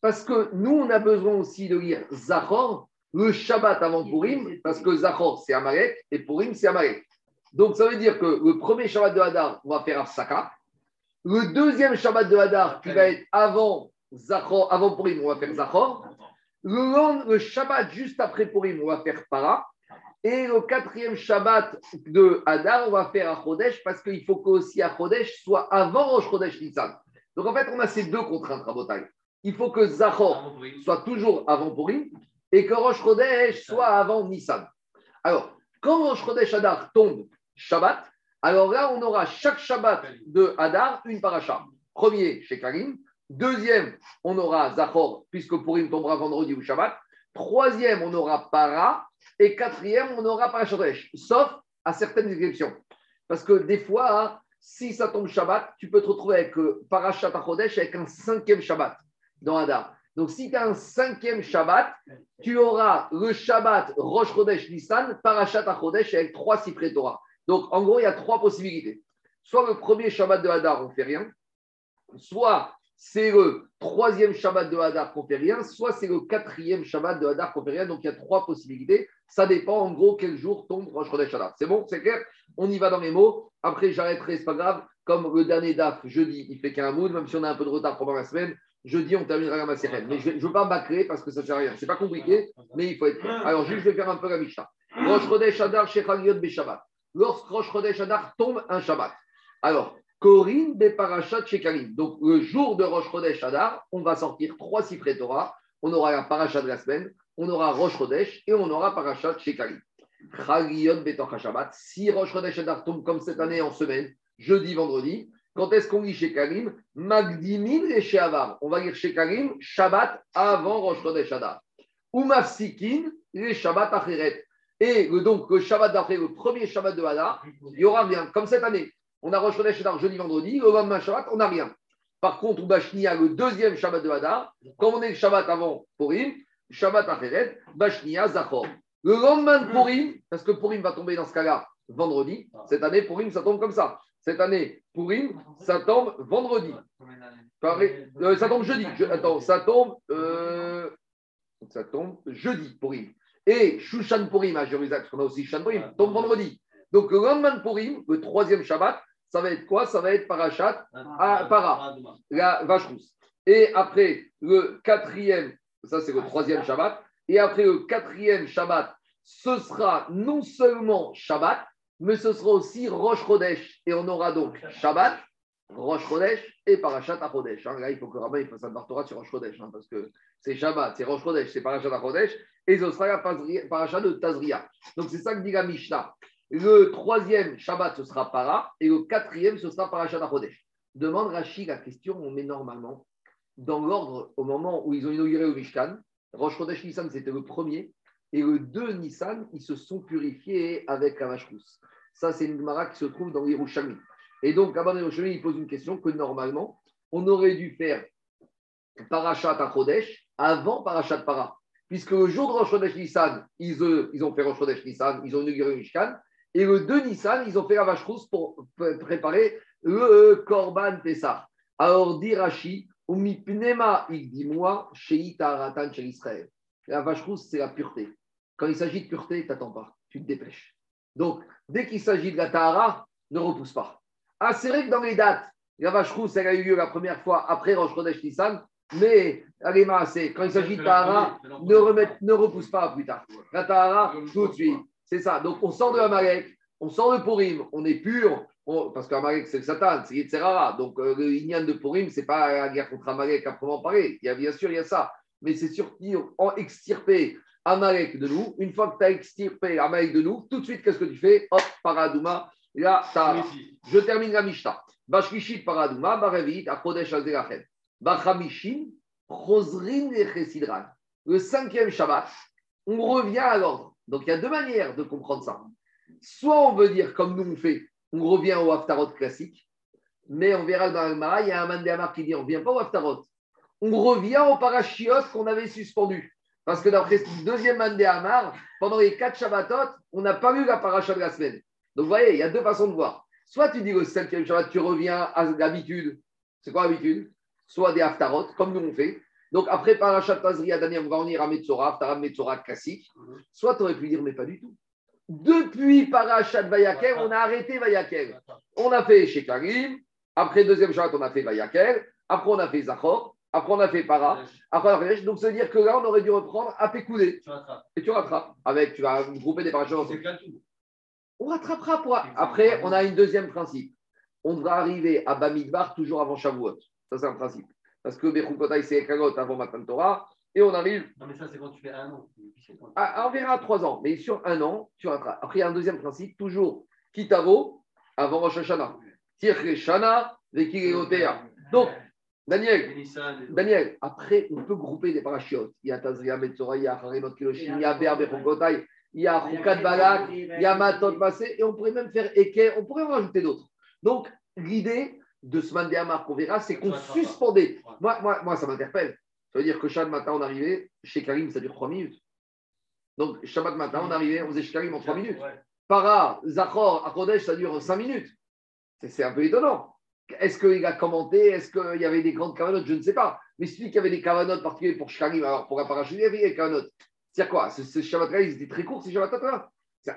Parce que nous, on a besoin aussi de lire Zachor, le Shabbat avant Purim, parce que Zachor, c'est Amalek, et Purim, c'est Amalek. Donc ça veut dire que le premier Shabbat de Hadar, on va faire Afsaka. Le deuxième Shabbat de Hadar, qui va être avant Zachor, avant Purim, on va faire Zachor. Le, Shabbat juste après Purim, on va faire Para. Et le quatrième Shabbat de Hadar, on va faire à Chodesh parce qu'il faut qu'aussi à Chodesh soit avant Rosh Chodesh Nissan. Donc en fait, on a ces deux contraintes, Rabotai. Il faut que Zachor soit toujours avant Purim et que Rosh Chodesh soit avant Nissan. Alors, quand Rosh Chodesh Hadar tombe Shabbat, alors là, on aura chaque Shabbat de Hadar une paracha. Premier chez Karim. Deuxième, on aura Zachor, puisque Purim tombera vendredi ou Shabbat. Troisième, on aura Para. Et quatrième, on aura Parachodesh, sauf à certaines exceptions. Parce que des fois, hein, si ça tombe Shabbat, tu peux te retrouver avec euh, Chodesh avec un cinquième Shabbat dans Hadar. Donc, si tu as un cinquième Shabbat, tu auras le Shabbat Rosh Chodesh Nissan, Chodesh avec trois Sifrei Torah. Donc, en gros, il y a trois possibilités. Soit le premier Shabbat de Hadar, on ne fait rien. Soit c'est le troisième Shabbat de Hadar qu'on fait rien, soit c'est le quatrième Shabbat de Hadar qu'on fait rien. Donc il y a trois possibilités. Ça dépend en gros quel jour tombe Rosh Chodesh Hadar. C'est bon, c'est clair? On y va dans les mots. Après, j'arrêterai, c'est pas grave. Comme le dernier DAF, jeudi, il fait qu'un mood, même si on a un peu de retard pendant la semaine. Jeudi, on terminera la Maserhet. Mais je ne veux pas bâcler parce que ça ne sert à rien. C'est pas compliqué, mais il faut être. Alors, juste, je vais faire un peu la Mishnah. Rosh Chodesh Beshabbat. Lorsque Rosh Chodesh Hadar tombe un Shabbat. Alors, Corinne des Parashat Shekalim. Donc, le jour de Rosh Chodesh Hadar, on va sortir trois Sifrei Torah. On aura la Parashat de la semaine, on aura Rosh Chodesh et on aura Parashat Shekalim. Chagiyot Betoch Shabbat. Si Rosh Chodesh Hadar tombe comme cette année en semaine, jeudi, vendredi, quand est-ce qu'on lit Shekalim Magdimin et Sheavar. On va lire Shekalim Shabbat avant Rosh Chodesh Hadar. Ou Mafsikin les Shabbat Acheret. Et le- donc, le Shabbat d'après, le premier Shabbat de Hadar, il y aura rien. Comme cette année, on a Rosh Chodesh jeudi, vendredi, le lendemain Shabbat, on n'a rien. Par contre, ou Bashnia, le deuxième Shabbat de Hadar, comme on est le Shabbat avant Purim, Shabbat Acheret, Bashnia, Zachor. Le lendemain de Purim, parce que Purim va tomber dans ce cas-là vendredi, cette année, Purim, ça tombe comme ça. Cette année, Purim, ça tombe vendredi. Euh, ça tombe jeudi. Je- attends, ça tombe, euh, ça tombe jeudi, Purim. Et Shushan Purim à Jérusalem, parce qu'on a aussi Shushan Purim, tombe vendredi. Donc le lendemain de Purim, le troisième Shabbat, ça va être quoi? Ça va être Parashat, Ah, para. la vache rousse. Et après, le quatrième, ça c'est le troisième Shabbat. Et après le quatrième Shabbat, ce sera non seulement Shabbat, mais ce sera aussi Rosh Chodesh. Et on aura donc Shabbat, Rosh Chodesh et Parashat Chodesh. Hein, là, il faut que Rabbi fasse un Bartora sur Rosh Chodesh, hein, parce que c'est Shabbat, c'est Rosh Chodesh, c'est Parashat Chodesh, et ce sera la Parashat de Tazria. Donc c'est ça que dit la Mishnah. Le troisième Shabbat, ce sera Para, et le quatrième, ce sera Parashat Chodesh. Demande Rachi la question, on met normalement dans l'ordre au moment où ils ont inauguré le Mishkan. Rosh Chodesh Nissan, c'était le premier. Et le 2 Nissan, ils se sont purifiés avec la vache. Ça, c'est une Gemara qui se trouve dans l'Irushalmi. Et donc, Abban Yerushalmi, il pose une question que normalement, on aurait dû faire Parashat à Chodesh avant Parashat Para. Puisque le jour de Rosh Chodesh Nissan, ils, euh, ont fait Rosh Chodesh Nissan, ils ont inauguré Mishkan. Et le 2 Nissan, ils ont fait la vache rousse pour préparer le Korban Pessah. Alors, dit Rashi, Umipnema, il dit moi, Ratan chez Israël. La vache rousse, c'est la pureté. Quand il s'agit de pureté, tu n'attends pas, tu te dépêches. Donc, dès qu'il s'agit de la Tahara, ne repousse pas. Ah, c'est vrai que dans les dates, la vache rousse, elle a eu lieu la première fois après Rosh Chodesh Nissan, mais allez, c'est quand il s'agit de Tahara, ne, ne repousse pas plus tard. La Tahara, tout de suite. C'est ça. Donc, on sort de Amalek, on sort de Purim, on est pur, parce qu'Amalek, c'est le Satan, c'est Yitzhara. Donc, euh, le Inyan de Purim, ce n'est pas la guerre contre Amalek à proprement parler. Il y a, bien sûr, il y a ça. Mais c'est surtout en extirper Amalek de nous. Une fois que tu as extirpé Amalek de nous, tout de suite, qu'est-ce que tu fais? Hop, Paradouma, là. Je termine la Mishnah. Bashkishit Paradouma, Barevit, Achodesh. Bachamishim, Chosrin et Chesidran. Le cinquième Shabbat, on revient à l'ordre. Donc il y a deux manières de comprendre ça. Soit on veut dire comme nous on fait, on revient au Haftarot classique, mais on verra dans le Mara, il y a un Mandéamar qui dit on ne revient pas au Haftarot. On revient au Parashiot qu'on avait suspendu. Parce que d'après le deuxième Mandéamar, pendant les quatre Shabbatot, on n'a pas vu la paracha de la semaine. Donc vous voyez, il y a deux façons de voir. Soit tu dis au cinquième Shabbat, tu reviens à l'habitude. C'est quoi l'habitude? Soit des Haftarot, comme nous on fait. Donc après Parashat Tazri Adani, on va revenir à Metzora, Haftarah Metzora classique. Soit tu aurais pu dire, mais pas du tout. Depuis Parashat Vayakel, on a arrêté Vayakel. On a fait chez Karim. Après deuxième Shabbat, on a fait Vayakel. Après, on a fait Zachor. Après, on a fait Para. Après, on a fait Donc, ça veut dire que là, on aurait dû reprendre à Pécoudé. Et tu rattrapes. Avec, tu vas grouper des parachutes On rattrapera. Pour... Après, on a une deuxième principe. On devra arriver à Bamidbar toujours avant Shavuot. Ça, c'est un principe. Parce que Bechukotai, c'est Kagot avant Matan Torah. Et on arrive. Non, mais ça, c'est quand tu fais un an. Ah, on verra trois ans. Mais sur un an, tu rattrapes. Après, il y a un deuxième principe. Toujours Kitavo avant Rosh Hashanah. Shana, Donc, Daniel, Daniel, après, on peut grouper des parachutes. Il y a Tazria Metzora, il y a Harimot Kiloshim, il y a Berbe il y a Rukat Balak, il y a Matot Massé, et on pourrait même faire Eke, on pourrait en rajouter d'autres. Donc, l'idée de ce Mandéamar qu'on verra, c'est qu'on suspendait. Moi, moi, moi, ça m'interpelle. Ça veut dire que chaque matin, on arrivait, chez Karim, ça dure trois minutes. Donc, Shabbat matin, on arrivait, on faisait chez Karim en trois minutes. Para, Zachor, Akodesh, ça dure cinq minutes. C'est un peu étonnant. Est-ce qu'il a commenté? Est-ce qu'il y avait des grandes cavanotes Je ne sais pas. Mais celui qui avait des cavanotes particulières pour Shkarim, alors pour la parachute, il y avait des cavanotes. C'est quoi Ce, ils étaient très courts, ces Shabbat-là.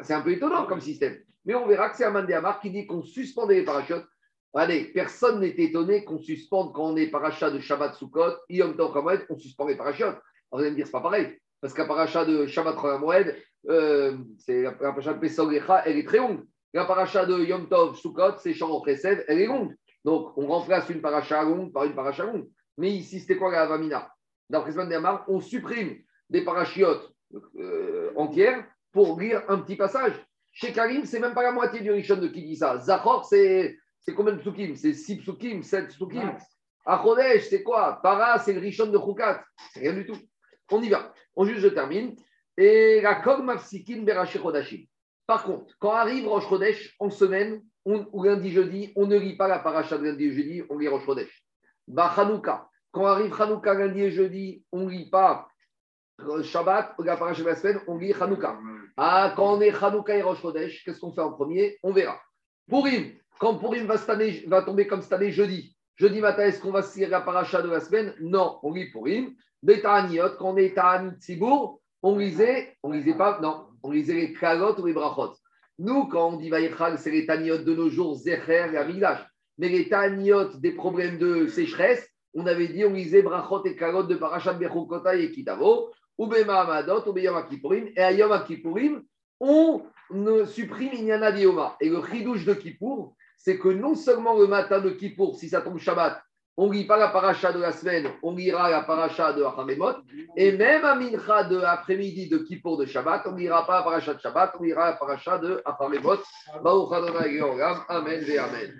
C'est un peu étonnant comme système. Mais on verra que c'est un Mandéamar qui dit qu'on suspendait les parachutes. Allez, personne n'est étonné qu'on suspende quand on est parachat de Shabbat Sukkot, Yom Tov Moed, on suspend les parachutes. Vous allez me dire, c'est pas pareil. Parce qu'un parachat de Shabbat Moed, euh, c'est la paracha de Pesach elle est très longue. La paracha de Yom Tov Sukkot, c'est Shor Chesed, elle est longue. Donc, on remplace une paracha longue par une paracha longue. Mais ici, c'était quoi la Avamina? D'après Sman Amar, on supprime des parachiotes euh, entières pour lire un petit passage. Chez Karim, c'est même pas la moitié du Rishon de qui dit ça. Zachor, c'est combien de psukim? C'est 6 psukim, 7 psukim. Achodesh, c'est quoi? Para, c'est le Rishon de Choukat. C'est rien du tout. On y va. On juste, je termine. Et la Mafsikin. Par contre, quand arrive Rosh Chodesh en semaine, ou lundi, jeudi, on ne lit pas la paracha de lundi et jeudi, on lit Rosh Chodesh. Bah, Hanouka. Quand arrive Hanouka lundi et jeudi, on ne lit pas Shabbat, la paracha de la semaine, on lit Hanouka. Ah, quand on est Hanouka et Rosh Chodesh, qu'est-ce qu'on fait en premier? On verra. Pourim, quand Pourim va, tomber comme cette année jeudi, jeudi matin, est-ce qu'on va lire la paracha de la semaine? Non, on lit Pourim. Betaniot, quand on est à Tzibour, on lisait, on lisait pas, non, on lisait les kalot ou les brachot. Nous, quand on dit Vaïchal, c'est les taniot de nos jours, Zecher et Amigdash. Mais les taniot des problèmes de sécheresse, on avait dit, on lisait brachot et kalot de Parashat Bechukota et Kitavo, ou Bema Amadot, ou Beyom Kippourim. Et à Yom Kippourim, on supprime Inyana Dioma. Et le chidouche de Kippour, c'est que non seulement le matin de Kippour, si ça tombe Shabbat, on ne lit pas la paracha de la semaine, on lira la paracha de Acharemot. Et même à Mincha de l'après-midi de Kippour de Shabbat, on ne lira pas la paracha de Shabbat, on lira la paracha de Adonai Amen et Amen.